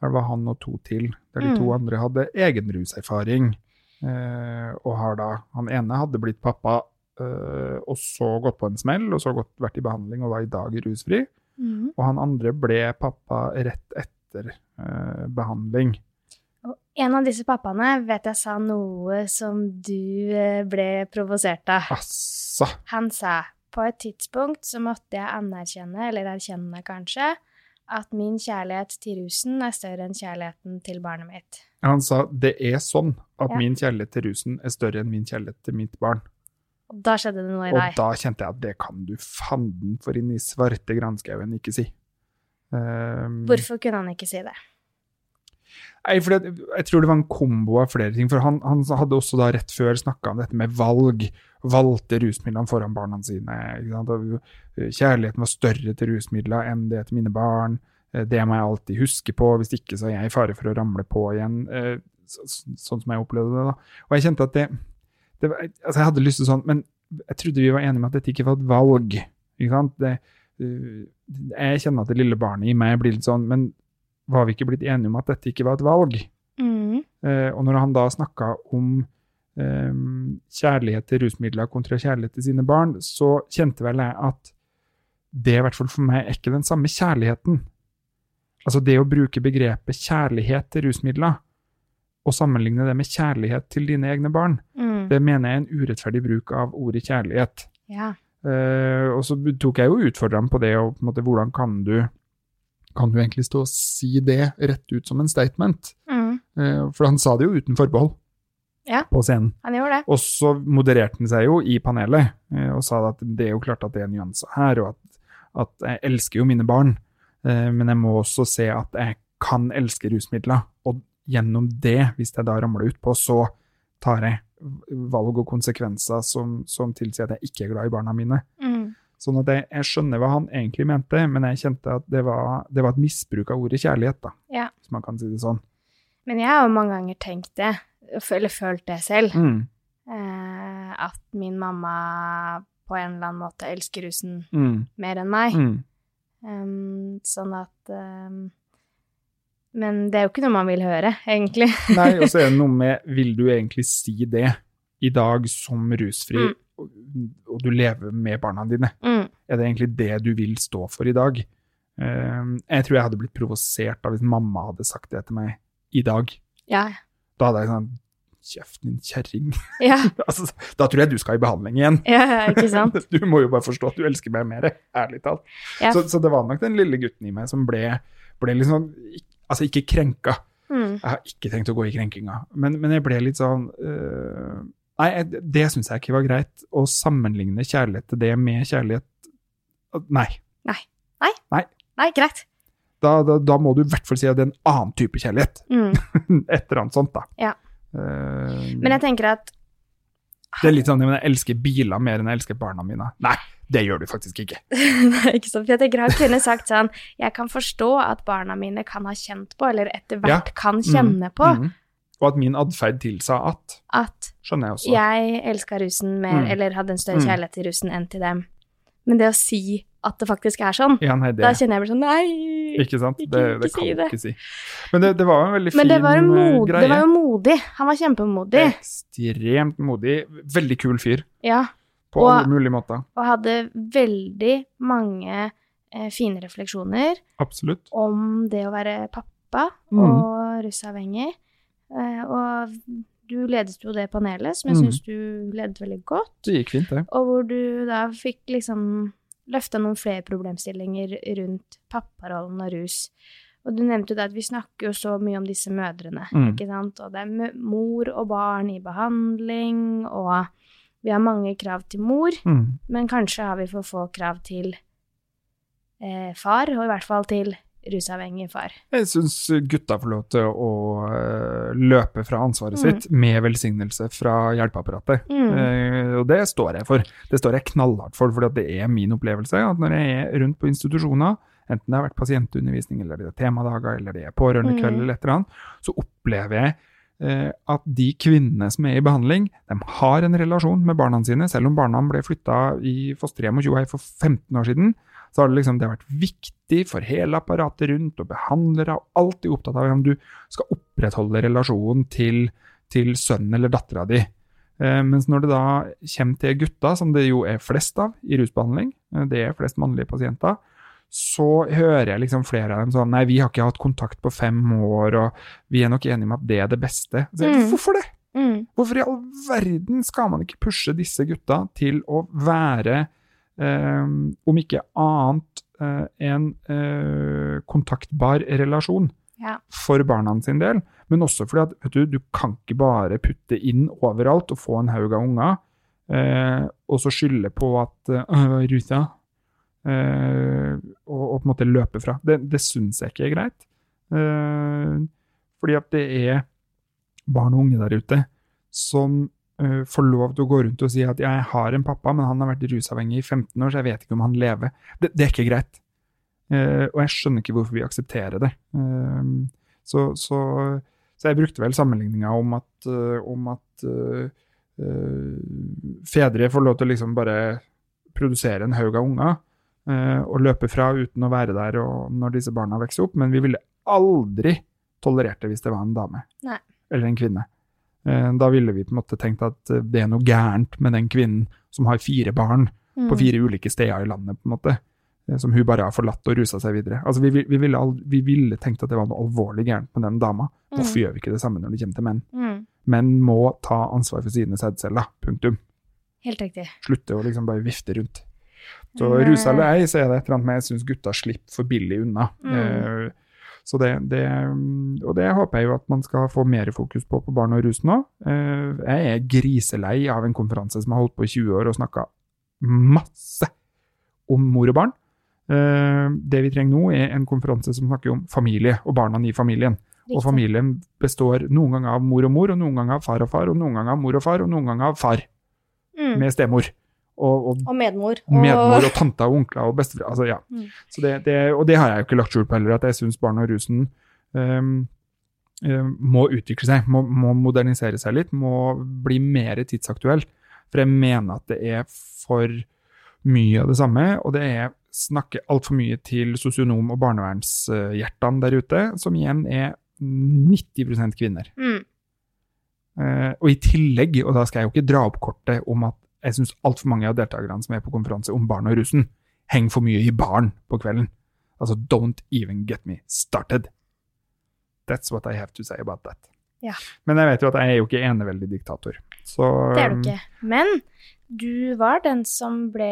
Der var han og to til, der de to Mm. andre hadde egen ruserfaring. Eh, og har da Han ene hadde blitt pappa, og så gått på en smell, og så gått, vært i behandling og var i dag rusfri. Mm. Og han andre ble pappa rett etter eh, behandling. En av disse pappaene vet jeg sa noe som du eh, ble provosert av. Asså! Han sa på et tidspunkt så måtte jeg anerkjenne, eller erkjenne kanskje, at min kjærlighet til rusen er større enn kjærligheten til barnet mitt. Han sa det er sånn at Ja. min kjærlighet til rusen er større enn min kjærlighet til mitt barn. Og da skjedde det noe i deg? Og da kjente jeg at det kan du fanden for inn i svarte granskauen ikke si. Um, Hvorfor kunne han ikke si det? Nei, for det, jeg tror det var en kombo av flere ting. For han, han hadde også da rett før snakka om dette med valg. Valgte rusmidlene foran barna sine. Eh, kjærligheten var større til rusmidler enn det til mine barn. Eh, Det må jeg alltid huske på, hvis ikke så er jeg i fare for å ramle på igjen. eh, så- så- Sånn som jeg opplevde det. da. Og jeg kjente at det, det var, altså Jeg hadde lyst til sånn, men jeg trodde vi var enige om at dette ikke var et valg. Ikke sant? Det, eh, jeg kjenner at det lille barnet i meg blir litt sånn, men var vi ikke blitt enige om at dette ikke var et valg? Mm. Eh, og når han da snakka om eh, kjærlighet til rusmidler kontra kjærlighet til sine barn, så kjente vel jeg at det i hvert fall for meg er ikke den samme kjærligheten. Altså det å bruke begrepet kjærlighet til rusmidler, og sammenligne det med kjærlighet til dine egne barn, Mm. Det mener jeg er en urettferdig bruk av ordet kjærlighet. Ja. Eh, og så tok jeg jo utfordreren på det, og på en måte, hvordan kan du kan du egentlig stå og si det rett ut som en statement? Mm. Eh, For han sa det jo uten forbehold Ja. på scenen. Han gjorde det. Og så modererte han seg jo i panelet eh, og sa at det er jo klart at det er nyanser her, og at, at jeg elsker jo mine barn, eh, men jeg må også se at jeg kan elske rusmidler. Og gjennom det, hvis jeg da ramler utpå, så tar jeg valg og konsekvenser som, som tilsier at jeg ikke er glad i barna mine. Mm. Sånn at jeg, jeg skjønner hva han egentlig mente, men jeg kjente at det var, det var et misbruk av ordet kjærlighet, da, Ja. hvis man kan si det sånn. Men jeg har jo mange ganger tenkt det, eller følt det selv, Mm. eh, at min mamma på en eller annen måte elsker rusen Mm. mer enn meg. Mm. Um, sånn at um, Men det er jo ikke noe man vil høre, egentlig. Nei, og så er det noe med Vil du egentlig si det i dag som rusfri, Mm. og, du lever med barna dine? Mm. Er det egentlig det du vil stå for i dag? Uh, jeg tror jeg hadde blitt provosert av hvis mamma hadde sagt det til meg i dag. Ja. Da hadde jeg sånn Kjeft, din kjerring. Ja, altså, da tror jeg du skal i behandling igjen. ja, ikke sant? Du må jo bare forstå at du elsker meg mer, ærlig talt. Ja. Så, så det var nok den lille gutten i meg som ble, ble ik- Altså ikke krenka. Mm. Jeg har ikke tenkt å gå i krenkinga, men, men jeg ble litt sånn uh, Nei, det syns jeg ikke var greit. Å sammenligne kjærlighet til det med kjærlighet Nei. Nei, greit. Da, da, da må du i hvert fall si at det er en annen type kjærlighet. Mm. Et eller annet sånt, da. Ja. Uh, Men jeg tenker at det er litt sånn at jeg elsker biler mer enn jeg elsker barna mine. Nei, det gjør du faktisk ikke. Nei, ikke sant? For jeg tenker Han kunne sagt sånn Jeg kan forstå at barna mine kan ha kjent på, eller etter hvert kan kjenne på, Mm. Og at min atferd tilsa at. at Skjønner jeg også. jeg elska rusen mer, Mm. eller hadde en større Mm. kjærlighet til rusen enn til dem. Men det å si at det faktisk er sånn, Ja, nei, det, da kjenner jeg meg sånn Nei! ikke sant? ikke- det, ikke det kan si det. ikke si. Men det, det var en veldig fin Men det var, eh, mod, greie. det var jo modig. Han var kjempemodig. Ekstremt modig. Veldig kul fyr Ja. På Og- alle mulige måter. Og hadde veldig mange eh, fine refleksjoner Absolutt. om det å være pappa Mm. og rusavhengig. Eh, og du ledet jo det panelet, som jeg Mm. syns du ledet veldig godt. Det gikk fint, det. Og hvor du da fikk liksom løfta noen flere problemstillinger rundt papparollen og rus. Og du nevnte jo det at vi snakker jo så mye om disse mødrene, Mm. ikke sant. Og det er mor og barn i behandling, og vi har mange krav til mor, Mm. men kanskje har vi for få krav til eh, far, og i hvert fall til rusavhengig far. Jeg syns gutta får lov til å eh, løpe fra ansvaret Mm. sitt med velsignelse fra hjelpeapparatet. Mm. Eh, og det står jeg for. Det står jeg knallhardt for, for det er min opplevelse at når jeg er rundt på institusjoner, enten det har vært pasientundervisning, eller det er temadager, eller det er pårørendekveld, Mm. eller et eller annet, så opplever jeg at de kvinnene som er i behandling, de har en relasjon med barna sine. Selv om barna ble flytta i fosterhjem og tjoei for 15 år siden, så har det liksom det vært viktig for hele apparatet rundt, og behandlere, og alltid opptatt av om du skal opprettholde relasjonen til, til sønnen eller dattera di. Eh, mens når det da kommer til gutta, som det jo er flest av i rusbehandling, eh, det er flest mannlige pasienter, så hører jeg liksom flere av dem sånn Nei, vi har ikke hatt kontakt på fem år, og vi er nok enige om at det er det beste. Så, Mm. Hvorfor det? Mm. Hvorfor i all verden skal man ikke pushe disse gutta til å være, eh, om ikke annet, eh, en eh, kontaktbar relasjon Ja. for barna sin del, men også fordi at vet du, du kan ikke bare putte inn overalt og få en haug av unger, eh, og så skylde på at uh, «Åh, rusa, eh, og, og på en måte løpe fra. Det, det syns jeg ikke er greit. Eh, fordi at det er barn og unge der ute som eh, får lov til å gå rundt og si at jeg har en pappa, men han har vært rusavhengig i 15 år, så jeg vet ikke om han lever. Det, det er ikke greit. Eh, og jeg skjønner ikke hvorfor vi aksepterer det. Eh, så, så, så jeg brukte vel sammenligninga om at, uh, om at eh, eh, fedre får lov til å liksom bare produsere en haug av unger eh, og løpe fra uten å være der og når disse barna vokser opp, men vi ville aldri tolerert det hvis det var en dame Nei. eller en kvinne. Eh, Da ville vi på en måte tenkt at eh, det er noe gærent med den kvinnen som har fire barn Mm. på fire ulike steder i landet, på en måte, eh, som hun bare har forlatt og rusa seg videre. Altså, vi, vi, ville aldri, vi ville tenkt at det var noe alvorlig gærent med den dama. Hvorfor Mm. gjør vi ikke det samme når det kommer til menn? Mm. Menn må ta ansvar for sine sædceller. Punktum. Helt riktig. Slutte å liksom bare vifte rundt. Så rusa eller ei, så er det et eller annet med jeg syns gutta slipper for billig unna. Mm. Eh, så det, det, og det håper jeg jo at man skal få mer fokus på på barn og rus nå. Eh, jeg er griselei av en konferanse som har holdt på i 20 år og snakka masse om mor og barn. Eh, det vi trenger nå, er en konferanse som snakker om familie og barna i familien. Og familien består noen ganger av mor og mor, og noen ganger av far og far, og noen ganger av mor og far, og noen ganger av far Mm. med stemor. Og, og Og medmor. medmor og tante og onkler og bestefar. Altså, ja. Mm. Det, det, og det har jeg jo ikke lagt skjul på heller, at jeg syns barn og rusen um, må utvikle seg, må, må modernisere seg litt, må bli mer tidsaktuell. For jeg mener at det er for mye av det samme, og det er snakke altfor mye til sosionom- og barnevernshjertene der ute, som igjen er 90 kvinner. Mm. Eh, og i tillegg, og da skal jeg jo ikke dra opp kortet om at jeg syns altfor mange av deltakerne som er på konferanse om barn og rusen, henger for mye i baren på kvelden. Altså, don't even get me started. That's what I have to say about that. Ja. Men jeg vet jo at jeg er jo ikke eneveldig diktator. Så Det er du ikke. Men du var den som ble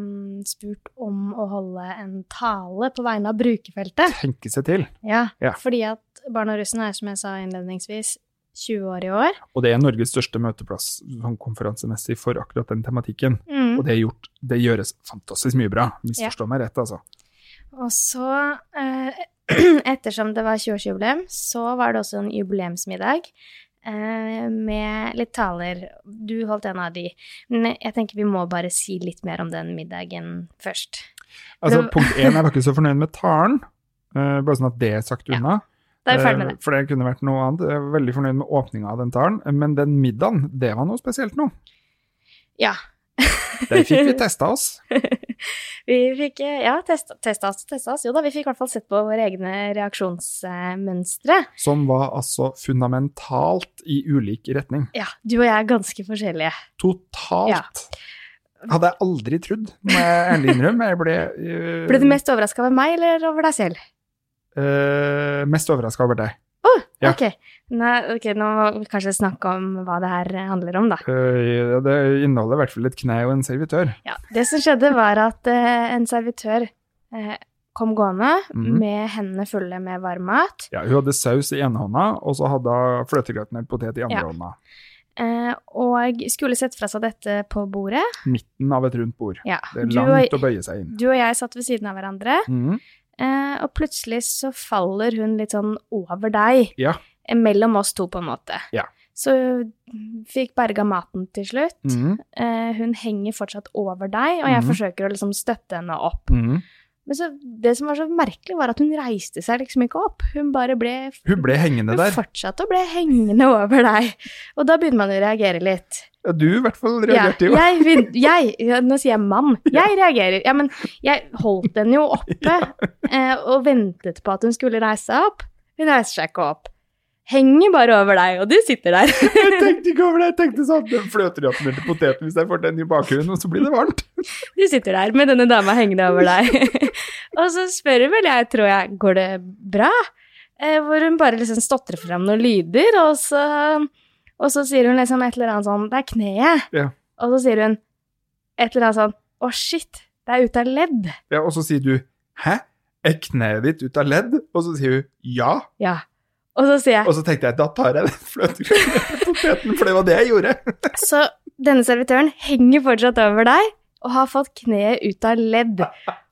mm, spurt om å holde en tale på vegne av brukerfeltet. tenke seg til. Ja, Ja. fordi at Barn og russen er, som jeg sa innledningsvis, 20 år i år. Og det er Norges største møteplass sånn konferansemessig for akkurat den tematikken. Mm. Og det, er gjort, det gjøres fantastisk mye bra. Misforstå meg rett, altså. Og så, eh, ettersom det var 20-årsjubileum, så var det også en jubileumsmiddag eh, med litt taler. Du holdt en av de. Men jeg tenker vi må bare si litt mer om den middagen først. Altså, Det- Punkt én, jeg var ikke så fornøyd med talen. eh, bare sånn at det er sagt Ja, unna. Da er vi ferdig med Eh, det. For det kunne vært noe annet. Jeg var veldig fornøyd med åpninga av den talen, men den middagen, det var noe spesielt nå. Ja. Der fikk vi testa oss. Vi fikk eh, ja, testa, testa oss, testa oss. Jo da, vi fikk i hvert fall sett på våre egne reaksjonsmønstre. Som var altså fundamentalt i ulik retning. Ja, du og jeg er ganske forskjellige. Totalt. Hadde jeg aldri trodd, må jeg ærlig innrømme. Jeg ble uh... Ble du mest overraska over meg eller over deg selv? Eh, mest overraska over deg. Ja. Ok. Ok, nå må vi kanskje snakke om hva det her handler om, da. Eh, det inneholder i hvert fall et kne og en servitør. Ja, det som skjedde var at uh, en servitør kom gående mm. med hendene fulle med varm mat. Ja, hun hadde saus i ene hånda, og så hadde hun fløtegratinert potet i andre Ja. hånda. Eh, og skulle sette fra seg dette på bordet. Midten av et rundt bord. Ja, Det er langt og, å bøye seg inn. du og jeg satt ved siden av hverandre, Mhm. Eh, og plutselig så faller hun litt sånn over deg. Ja. eh, Mellom oss to, på en måte. Ja. Så fikk berga maten til slutt. Mhm. Eh, hun henger fortsatt over deg, og jeg Mhm. forsøker å liksom støtte henne opp. Mhm. Men så, det som var så merkelig, var at hun reiste seg liksom ikke opp. Hun bare ble Hun ble hengende Hun der. fortsatte å bli hengende over deg. Og da begynner man å reagere litt. Ja, du i hvert fall Ja, reagerte jo. jeg, jeg, jeg, nå sier jeg mann. Jeg reagerer. Ja, men jeg holdt henne jo oppe eh, og ventet på at hun skulle reise seg opp. Hun reiser seg ikke opp. Henger bare over deg, og du sitter der. Jeg tenkte ikke over det. Jeg tenkte sånn Den fløter jo til poteten hvis jeg får den i bakgrunnen, og så blir det varmt. Du sitter der med denne dama hengende over deg. og så spør hun vel jeg, tror jeg, går det bra? Eh, hvor hun bare liksom stotrer fram noen lyder, og så, og så sier hun liksom et eller annet sånn Det er kneet. Ja. Og så sier hun et eller annet sånn Å, shit, det er ute av ledd. Ja, og så sier du 'hæ? Er kneet ditt ut av ledd?' Og så sier hun 'ja'. Ja. Og så sier jeg Og så tenkte jeg da tar jeg den fløtegrøten, for det var det jeg gjorde. Så denne servitøren henger fortsatt over deg og har fått kneet ut av ledd.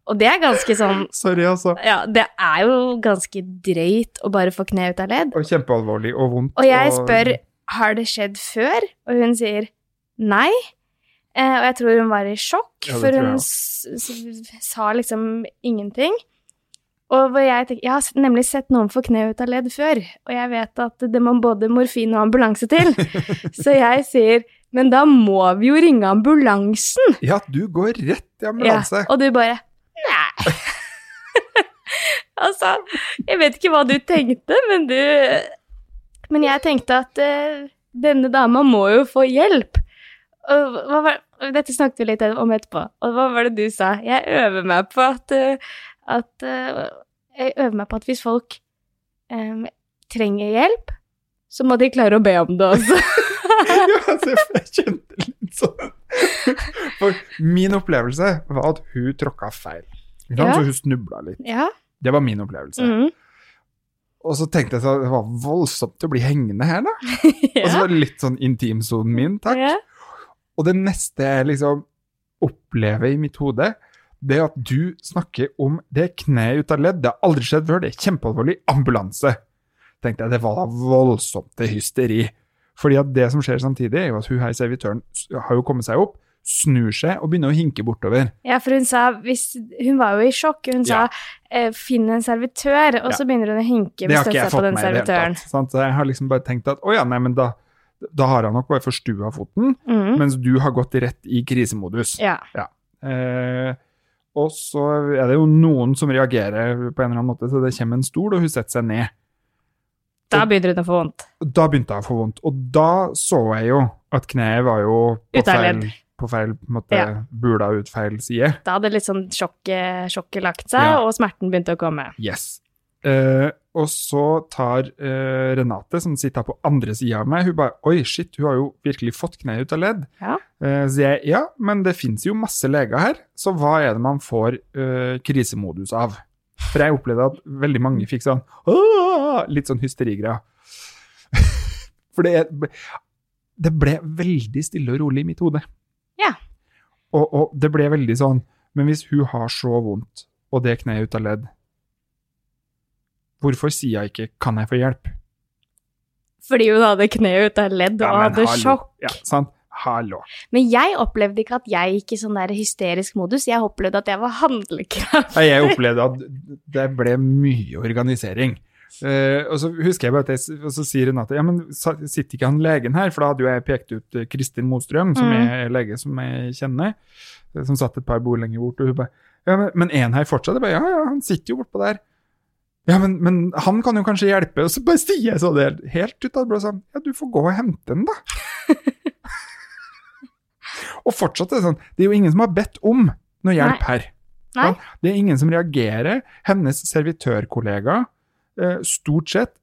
Og det er ganske sånn Sorry, altså. Ja, det er jo ganske drøyt å bare få kneet ut av ledd. Og kjempealvorlig og vondt. Og jeg spør har det skjedd før, og hun sier nei. Eh, og jeg tror hun var i sjokk, Ja, for hun sa liksom ingenting. Og hvor jeg tenker, jeg har nemlig sett noen få kne ut av ledd før, og jeg vet at det må både morfin og ambulanse til. Så jeg sier, men da må vi jo ringe ambulansen. Ja, du går rett i ambulanse. Ja, og du bare, nei. altså, jeg vet ikke hva du tenkte, men du Men jeg tenkte at uh, denne dama må jo få hjelp. Og hva var, dette snakket vi litt om etterpå, og hva var det du sa? Jeg øver meg på at, eh, at eh, Jeg øver meg på at hvis folk um, trenger hjelp, så må de klare å be om det også. ja, altså, jeg kjente litt sånn For min opplevelse var at hun tråkka feil. Ja. Så hun snubla litt. ja. Det var min opplevelse. mhm. Og så tenkte jeg at det var voldsomt å bli hengende her, da. Og så var det litt sånn intimsonen min, takk. Ja. Og det neste jeg liksom opplever i mitt hode, det er at du snakker om det kneet ut av ledd. Det har aldri skjedd før, det er kjempealvorlig. Ambulanse. Tenkte jeg, det var da voldsomt til hysteri. Fordi at det som skjer samtidig, er jo at hun her servitøren har jo kommet seg opp, snur seg og begynner å hinke bortover. Ja, for hun sa hvis, Hun var jo i sjokk. Hun sa Ja. eh, 'finn en servitør', og Ja. så begynner hun å hinke Det har ikke jeg på fått den med i det hele tatt. Jeg har liksom bare tenkt at å ja, nei, men da, da har han nok bare forstua foten, mm. mens du har gått rett i krisemodus. Ja. Eh, og så er det jo noen som reagerer på en eller annen måte, så det kommer en stol, og hun setter seg ned. Da begynte hun å få vondt. Da begynte jeg å få vondt, og da så jeg jo at kneet var jo på feil. På feil måte, Ja. bula ut feil side. Da hadde litt sånn sjokket, sjokket lagt seg, Ja. og smerten begynte å komme. Yes. Eh, og så tar eh, Renate, som sitter på andre sida av meg, hun bare Oi, shit, hun har jo virkelig fått kneet ut av ledd. Ja. Eh, så jeg ja, men det fins jo masse leger her, så hva er det man får eh, krisemodus av? For jeg opplevde at veldig mange fikk sånn «Åh!» litt sånn hysterigreier. For det, det ble veldig stille og rolig i mitt hode. Ja. Og, og det ble veldig sånn Men hvis hun har så vondt, og det kneet ut av ledd, hvorfor sier jeg ikke 'kan jeg få hjelp'? Fordi hun hadde kneet ut av ledd og Ja, hadde hallo. sjokk. Ja, sant? Hallo. Men jeg opplevde ikke at jeg gikk i sånn der hysterisk modus, jeg opplevde at jeg var handlekraftig. Jeg opplevde at det ble mye organisering. Eh, og så husker jeg bare at jeg, og så sier hun at ja, men sitter ikke han legen her? For da hadde jo jeg pekt ut eh, Kristin Mostrøm, som Mm. er lege som jeg kjenner, eh, som satt et par bord lenger bort. Og hun bare ja, men, men en her fortsatt? Jeg bare, ja, ja, han sitter jo bortpå der. Ja, men, men han kan jo kanskje hjelpe. Og så bare sier jeg så det helt ut av det blå sånn Ja, du får gå og hente den, da. og fortsatt er det sånn Det er jo ingen som har bedt om noe hjelp Nei. her. Nei. Ja, Det er ingen som reagerer. Hennes servitørkollega stort sett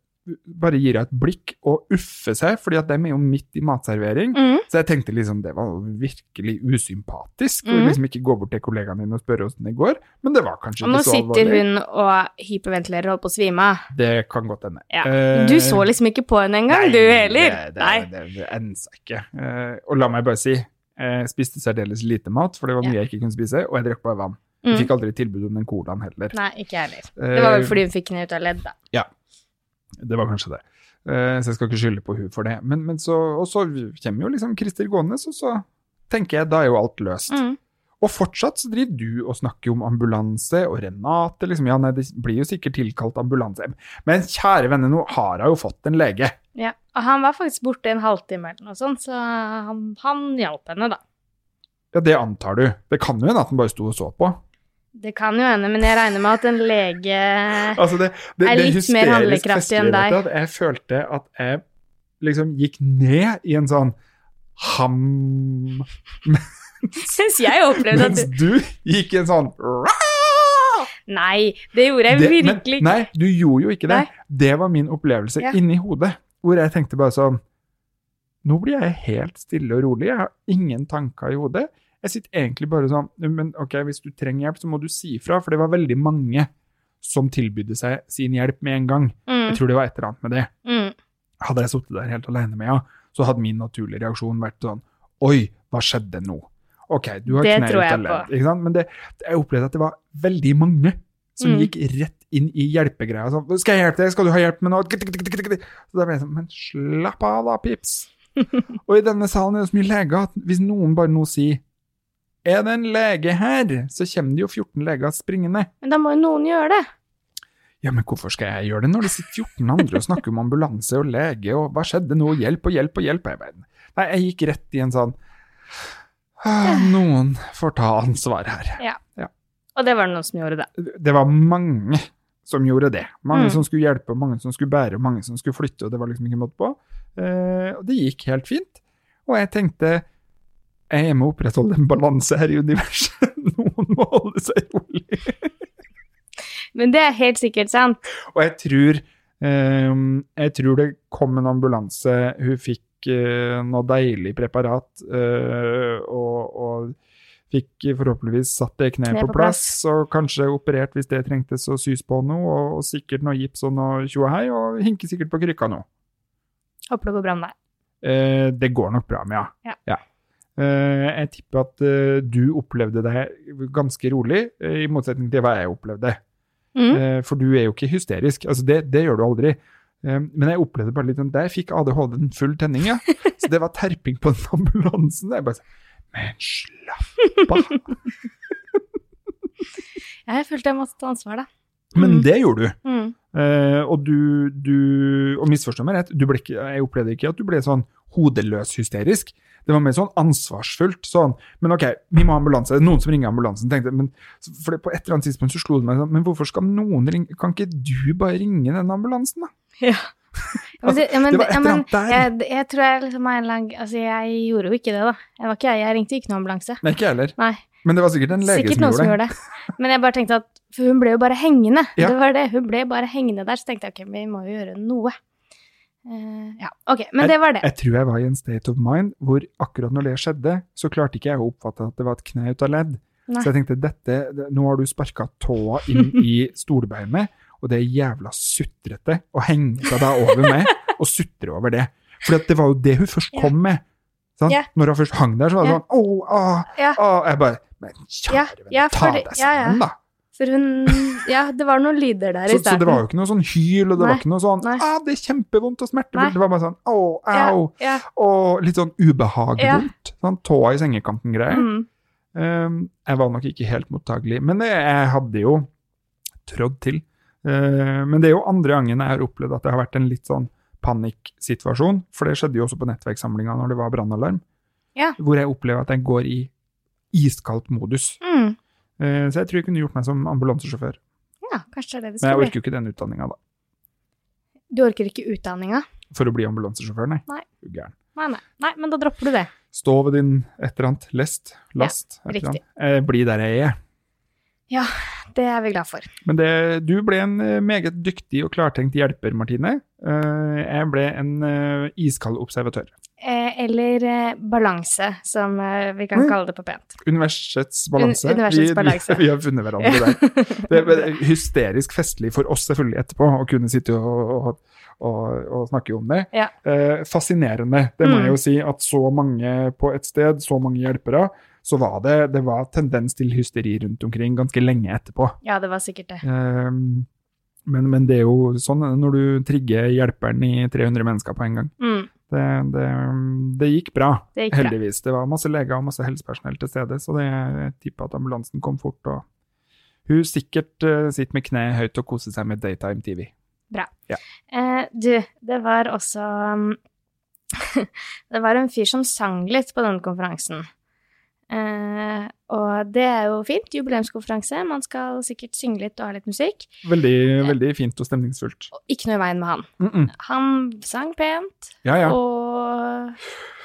bare gir henne et blikk og uffer seg, fordi at dem er jo midt i matservering. Mm. Så jeg tenkte liksom det var virkelig usympatisk. å Mhm. liksom ikke gå bort til kollegaen din og spørre åssen det går. Men det var kanskje Og nå sitter hun og hyperventilerer og holder på å svime av. Det kan godt hende. Ja. Eh, Du så liksom ikke på henne engang, du heller. Det, det, Nei. det, det ikke. Eh, og la meg bare si, jeg spiste særdeles lite mat, for det var mye Ja. jeg ikke kunne spise, og jeg drakk bare vann. Mm. Jeg fikk aldri tilbud om den colaen heller. Nei, ikke heller. Det var vel fordi hun fikk den ut av ledd, da. Det var kanskje det. Eh, så jeg skal ikke skylde på hun for det. Men, men så, og så kommer jo liksom Christer gående, og så tenker jeg da er jo alt løst. Mm. Og fortsatt så driver du og snakker om ambulanse, og Renate liksom, ja nei, det blir jo sikkert tilkalt ambulanse. Men kjære venner, nå har hun jo fått en lege. Ja. Og han var faktisk borte en halvtime eller noe sånt, så han, han hjalp henne, da. Ja, det antar du. Det kan jo hende at han bare sto og så på. Det kan jo hende, men jeg regner med at en lege Altså det, det, Er litt mer handlekraftig enn deg. at Jeg følte at jeg liksom gikk ned i en sånn ham... Syns jeg opplevde at Mens du du gikk i en sånn Nei, det gjorde jeg Det- virkelig ikke. Nei, du gjorde jo ikke det. Nei. Det var min opplevelse Ja. inni hodet, hvor jeg tenkte bare sånn Nå blir jeg helt stille og rolig, jeg har ingen tanker i hodet. Jeg sitter egentlig bare sånn Men ok, hvis du trenger hjelp, så må du si fra, for det var veldig mange som tilbydde seg sin hjelp med en gang. Mm, Jeg tror det var et eller annet med det. mm. Hadde jeg sittet der helt alene med henne, så hadde min naturlige reaksjon vært sånn Oi, hva skjedde nå? Ok, du har kne ut av ledd. Ikke sant? Men det, jeg opplevde at det var veldig mange som Mm. gikk rett inn i hjelpegreia. Sånn, 'Skal jeg hjelpe deg? Skal du ha hjelp med noe?' Så da ble jeg sånn Men slapp av da, pips. Og i denne salen er det så mye leger at hvis noen bare nå sier 'Er det en lege her?' så kommer det jo 14 leger springende. Men da må jo noen gjøre det. Ja, men hvorfor skal jeg gjøre det når det sitter 14 andre og snakker om ambulanse og lege og hva skjedde nå, hjelp og hjelp og hjelp. Nei, jeg gikk rett i en sånn «Ah, Noen får ta ansvar her. Ja, Og det var det noen som gjorde det. Det var mange som gjorde det. Mange Mm. som skulle hjelpe, mange som skulle bære, mange som skulle flytte, og det var liksom ikke måte på. Eh, og det gikk helt fint. Og jeg tenkte jeg må opprettholde en balanse her i universet. Noen må holde seg rolig. Men det er helt sikkert sant. Og jeg tror, eh, jeg tror det kom en ambulanse. Hun fikk eh, noe deilig preparat eh, og, og fikk forhåpentligvis satt det kneet Kne på på plass, og kanskje operert hvis det trengtes å sys på noe, og, og sikkert noe gips og noe tjohei, og hinker sikkert på krykka nå. Håper det går bra med deg. Eh, det går nok bra med, ja. Ja. Eh, jeg tipper at eh, du opplevde det ganske rolig, eh, i motsetning til hva jeg opplevde. Mm. Eh, for du er jo ikke hysterisk. Altså det, det gjør du aldri. Eh, men jeg opplevde bare litt sånn Der fikk ADHD en full tenning, ja. Så det var terping på den ambulansen. Jeg bare sånn Men slapp av! Jeg følte jeg måtte ta ansvar, da. Men Mm. det gjorde du. Mm. Eh, og du, du Og misforstå meg rett, ikke, jeg opplevde ikke at du ble sånn hodeløs hysterisk. Det var mer sånn ansvarsfullt. sånn, Men OK, vi må ha ambulanse. Det er noen som ringer ambulansen. tenkte men for På et eller annet tidspunkt så slo det meg sånn Men hvorfor skal noen ringe Kan ikke du bare ringe den ambulansen, da? Ja. Men det, ja, men, det var et eller annet der. jeg, jeg tror jeg liksom en lang Altså, jeg gjorde jo ikke det, da. Jeg, var ikke, jeg ringte ikke noen ambulanse. Nei, ikke jeg heller. Nei. Men det var sikkert en lege Sikkert som gjorde, som gjorde det. Men jeg bare tenkte at For hun ble jo bare hengende. Ja. Det var det. Hun ble bare hengende der. Så tenkte jeg ok, vi må jo gjøre noe. Uh, ja, ok. Men det var det. Jeg tror jeg var i en state of mind hvor akkurat når det skjedde, så klarte ikke jeg å oppfatte at det var et kne ut av ledd. Nei. Så jeg tenkte dette, det, nå har du sparka tåa inn i stolbeinet, og det er jævla sutrete å henge seg da over meg og sutre over det. For det var jo det hun først kom med. Sant? Yeah. Når hun først hang der, så var det yeah. sånn oh, ah, yeah. ah. Jeg bare Men kjære venn, ta deg ja, ja. sammen, da. For hun Ja, det var noen lyder der Så, i så starten. det var jo ikke noe sånn hyl, og det Nei. var ikke noe sånn Nei. ah, det er kjempevondt og smertefullt. Det var bare sånn au, ja. og litt sånn ubehagelig. Sånn tåa i sengekanten-greier. Mm. Um, jeg var nok ikke helt mottagelig, men det, jeg hadde jo trådd til. Uh, men det er jo andre gangen jeg har opplevd at det har vært en litt sånn panikksituasjon, for det skjedde jo også på nettverkssamlinga når det var brannalarm, Ja. hvor jeg opplever at jeg går i iskaldt modus. Mm. Uh, så jeg tror jeg kunne gjort meg som ambulansesjåfør. Ja, kanskje det er det det Men jeg orker jo ikke den utdanninga, da. Du orker ikke utdanninga? For å bli ambulansesjåfør, nei. Nei. Du. Nei, nei. nei, men da dropper du det. Stå ved din et eller annet lest, last, et eller annet. Eh, bli der jeg er. Det er vi glad for. Men det, du ble en eh, meget dyktig og klartenkt hjelper, Martine. Eh, jeg ble en eh, iskald observatør. Eller balanse, som vi kan kalle det på pent. Universets balanse. Un- universets vi. Vi, vi har funnet hverandre der. Det er hysterisk festlig for oss selvfølgelig etterpå å kunne sitte og, og, og, snakke om det. Ja. Eh, fascinerende, det må Mm. jeg jo si, at så mange på et sted, så mange hjelpere, så var det, det var tendens til hysteri rundt omkring ganske lenge etterpå. Ja, det var sikkert det. Eh, men, men det er jo sånn når du trigger hjelperen i 300 mennesker på en gang. Mm, Det, det, det gikk bra, det gikk bra. heldigvis. Det var masse leger og masse helsepersonell til stede, så det, jeg tipper at ambulansen kom fort. og Hun sikkert uh, sitter med kneet høyt og koser seg med daytime TV. Eh, du, det var også um, Det var en fyr som sang litt på denne konferansen. Eh, og det er jo fint. Jubileumskonferanse. Man skal sikkert synge litt og ha litt musikk. Veldig, veldig fint og stemningsfullt. Og ikke noe i veien med han. Mm -mm. Han sang pent Ja, ja. og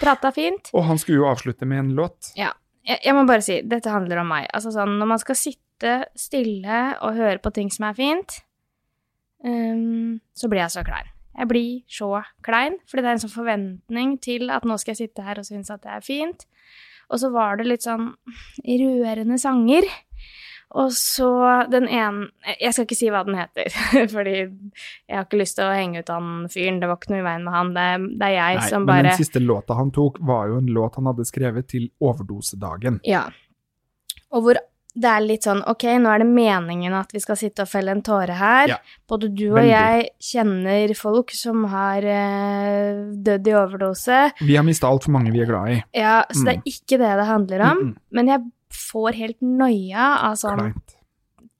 prata fint. Og han skulle jo avslutte med en låt. Jeg, jeg må bare si, dette handler om meg. Altså sånn, når man skal sitte stille og høre på ting som er fint, um, så blir jeg så klein. Jeg blir så klein, fordi det er en sånn forventning til at nå skal jeg sitte her og synes at det er fint. Og så var det litt sånn rørende sanger. Og så den ene Jeg skal ikke si hva den heter, fordi jeg har ikke lyst til å henge ut han fyren. Det var ikke noe i veien med han. Det, det er jeg Nei, som men den siste låta han tok, var jo en låt han hadde skrevet til overdosedagen. Ja. Og hvor det er litt sånn Ok, nå er det meningen at vi skal sitte og felle en tåre her. Ja. Både du og Veldig. jeg kjenner folk som har eh, dødd i overdose. Vi har mista altfor mange vi er glad i. Ja, så det er ikke det det handler om. Mm -mm. Men jeg får helt noia av sånn Kleint.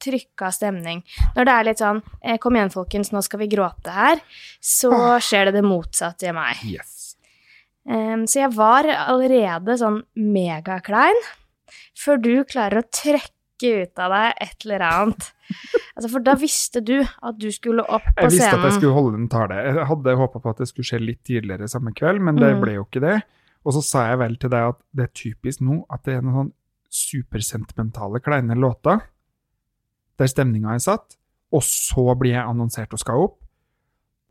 trykka stemning. Når det er litt sånn eh, Kom igjen, folkens, nå skal vi gråte her. Så skjer det det motsatte i meg. Yes. Um, så jeg var allerede sånn megaklein før du klarer å trekke ut av deg et eller annet. Altså, for da visste du at du skulle opp på scenen. Jeg visste at jeg skulle holde en tale. Jeg hadde håpa på at det skulle skje litt tidligere samme kveld, men det Mm. ble jo ikke det. Og så sa jeg vel til deg at det er typisk nå at det er noen sånn supersentimentale, kleine låter der stemninga er satt, og så blir jeg annonsert og skal opp,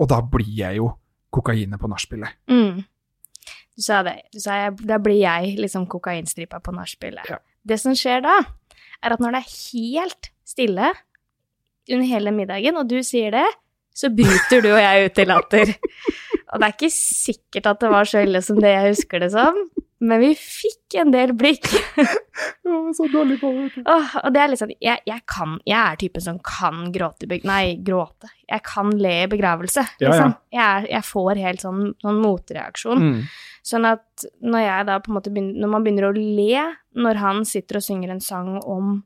og da blir jeg jo kokainet på nachspielet. Mm. Du sa det. Du sa jeg, da blir jeg liksom kokainstripa på nachspielet. Ja. Det som skjer da, er at når det er helt stille under hele middagen, og du sier det, så bryter du og jeg ut i latter. Og det er ikke sikkert at det var så ille som det jeg husker det som, men vi fikk en del blikk. Var så dårlig på det. Og det er litt sånn, jeg, jeg kan, jeg er typen som kan gråte i. Nei, gråte. Jeg kan le i begravelse, Ja, ja. liksom. Jeg, jeg får helt sånn, sånn motreaksjon. Mm. Sånn at når jeg da på en måte begynner, når man begynner å le når han sitter og synger en sang om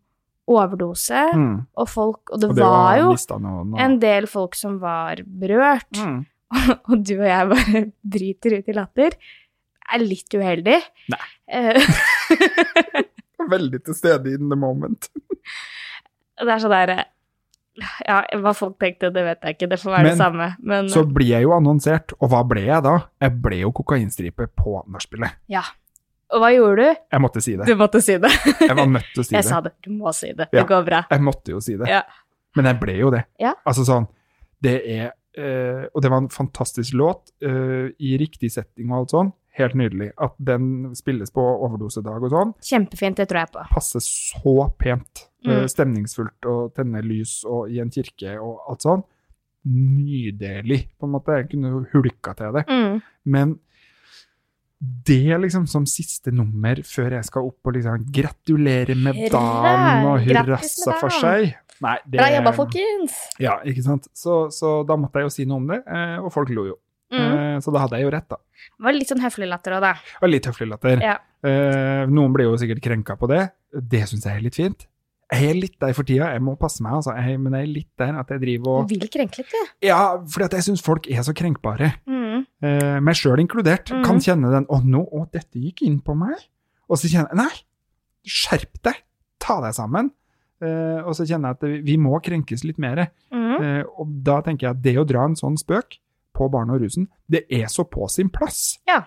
overdose, Mm. og folk Og det, Og det var jo mistet noen, og- en del folk som var berørt, mm. og du og jeg bare bryter ut i latter. Er litt uheldig. Nei. Eh, Veldig til stede in the moment. det er sånn der Ja, hva folk tenkte, det vet jeg ikke. Det får være Men- det samme. Men Så blir jeg jo annonsert, og hva ble jeg da? Jeg ble jo kokainstripe på nachspielet. ja. Og hva gjorde du? Jeg måtte si det. Du måtte si det. Jeg var nødt til å si Jeg det. sa det. Du må si det. Ja. Det går bra. Jeg måtte jo si det. Ja. Men jeg ble jo det. Ja. Altså sånn Det er eh, Og det var en fantastisk låt eh, i riktig setting og alt sånn. Helt nydelig. At den spilles på overdosedag og sånn. Kjempefint, det tror jeg på. Passer så pent. Eh, Mm. stemningsfullt å tenne lys og i en kirke og alt sånn. Nydelig, på en måte. Jeg kunne hulka til det. Mm. Men det liksom som siste nummer før jeg skal opp og liksom gratulere med dagen og hurrassa for seg Nei, det Bra jobba, folkens! Ja, ikke sant. Så, så da måtte jeg jo si noe om det, eh, og folk lo jo. Mm. Eh, Så da hadde jeg jo rett, da. Det var litt sånn høflig latter òg, da. Det var litt høflig latter. Ja. Eh, Noen blir jo sikkert krenka på det. Det syns jeg er litt fint. Jeg er litt der for tida, jeg må passe meg, altså. Jeg, men jeg er litt der at jeg driver Du og vil krenke litt, du. Ja, fordi jeg syns folk er så krenkbare. Mm. eh, meg sjøl inkludert, Mm. kan kjenne den 'Å, nå, å, dette gikk inn på meg'. Og så kjenner jeg Nei, skjerp deg! Ta deg sammen. Eh, og så kjenner jeg at vi må krenkes litt mer. Mm. Eh, og da tenker jeg at det å dra en sånn spøk på barn og rusen, det er så på sin plass. Ja.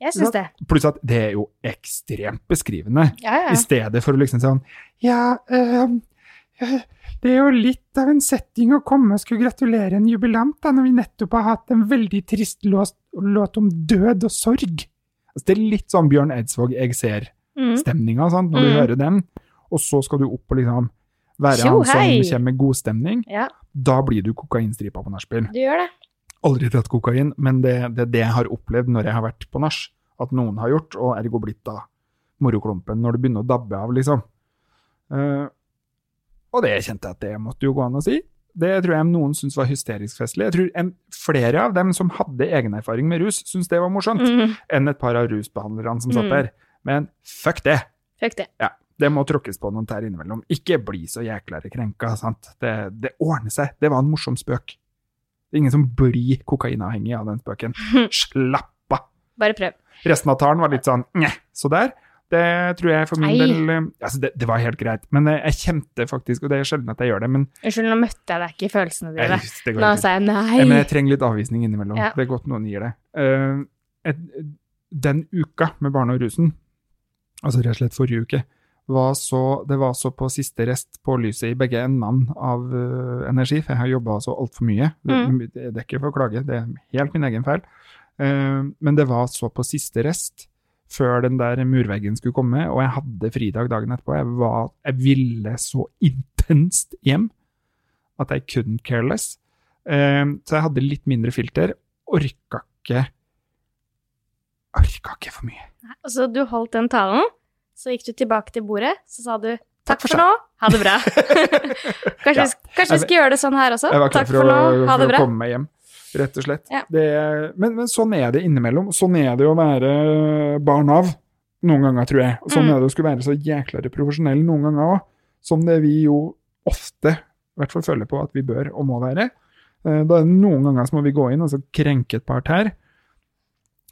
Jeg syns det. Pluss at det er jo ekstremt beskrivende. Ja, ja. I stedet for å liksom sånn Ja, eh, eh, det er jo litt av en setting å komme og skulle gratulere en jubilant da, når vi nettopp har hatt en veldig trist låt, låt om død og sorg. Altså, det er litt sånn Bjørn Eidsvåg jeg ser-stemninga Mm. når du Mm. hører den, og så skal du opp og liksom være Tjo, han som hei! kommer med god stemning. ja, Da blir du kokainstripa på nachspiel. du gjør det. Aldri tatt kokain, men det, det er det jeg har opplevd når jeg har vært på nach. At noen har gjort, og ergo blitt da moroklumpen når det begynner å dabbe av, liksom. Uh, og det kjente jeg at det måtte jo gå an å si. Det tror jeg noen syntes var hysterisk festlig. Jeg tror en, flere av dem som hadde egenerfaring med rus, syntes det var morsomt, Mm. enn et par av rusbehandlerne som satt Mm. der. Men fuck det! Fuck det. Ja, det må tråkkes på noen tær innimellom. Ikke bli så jæklere krenka, sant. Det, det ordner seg. Det var en morsom spøk. Det er ingen som blir kokainavhengig av den spøken. Slapp av! Bare prøv. Resten av talen var litt sånn njeh, så der. Det tror jeg for min Ei. del eh, altså det, det var helt greit. Men eh, jeg kjente faktisk, og det er sjelden at jeg gjør det, men Unnskyld, nå møtte jeg deg ikke i følelsene jeg, dine. går Nå sa jeg nei. Jeg, Men jeg trenger litt avvisning innimellom. Ja. Det er godt noen gir det. Uh, et, den uka med barne og rusen, altså rett og slett forrige uke, var så, det var så på siste rest på lyset i begge endene av uh, energi, for jeg har jobba så altfor mye. Det, Mm. det er ikke for å klage, det er helt min egen feil. Uh, men det var så på siste rest før den der murveggen skulle komme, og jeg hadde fridag dagen etterpå. Jeg, var, jeg ville så intenst hjem at jeg couldn't care less. Uh, så jeg hadde litt mindre filter. Orka ikke Orka ikke for mye. Nei, altså, du holdt den talen, så gikk du tilbake til bordet, så sa du takk for for nå, ha det bra. kanskje Ja. vi, kanskje vi skal gjøre det sånn her også? Jeg var klar Takk for, for å, nå, ha for det å komme meg hjem, rett og slett. Ja. Det, men, men sånn er det innimellom. Sånn er det å være barn av. Noen ganger, tror jeg. Sånn Mm. er det å skulle være så jæklere profesjonell noen ganger òg. Som det vi jo ofte i hvert fall føler på at vi bør og må være. Eh, Da er det noen ganger så må vi gå inn og så krenke et par tær.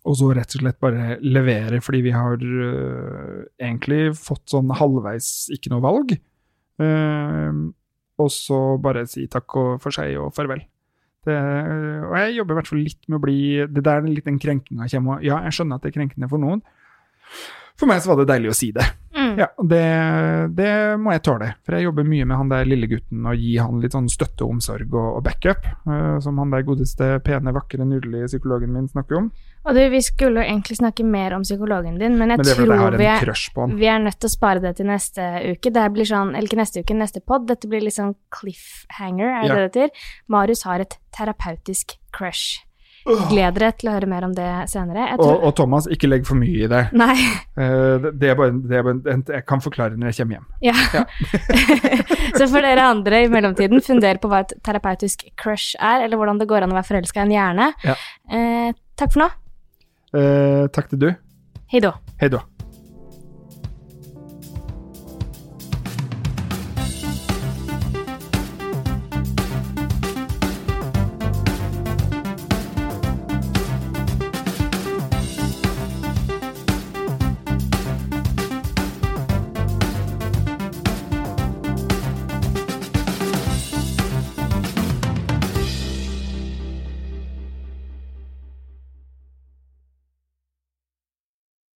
Og så rett og slett bare levere fordi vi har øh, egentlig fått sånn halvveis ikke noe valg. Uh, og så bare si takk og for seg og farvel. Det, og jeg jobber i hvert fall litt med å bli Det der er litt den krenkinga kommer. Ja, jeg skjønner at det er krenkende for noen. For meg så var det deilig å si det. Ja, det, det må jeg tåle. For jeg jobber mye med han der lille gutten og gir han litt sånn støtte og omsorg og, og backup. Uh, som han der godeste, pene, vakre, nydelige psykologen min snakker om. Og du, vi skulle jo egentlig snakke mer om psykologen din, men jeg Men er jeg tror vi er, vi er nødt til å spare det til neste uke. Det blir sånn, eller ikke neste uke, neste pod. Dette blir litt sånn cliffhanger, er det Ja. det det heter? Marius har et terapeutisk crush. Gled dere til å høre mer om det senere. Jeg Og, tror, og Thomas, ikke legg for mye i det. Nei, Eh, det, er bare, det er bare Jeg kan forklare når jeg kommer hjem. ja. Så for dere andre i mellomtiden, funder på hva et terapeutisk crush er, eller hvordan det går an å være forelska i en hjerne. Ja. Eh, takk for nå. Eh, takk til du. Hei då. Hei da.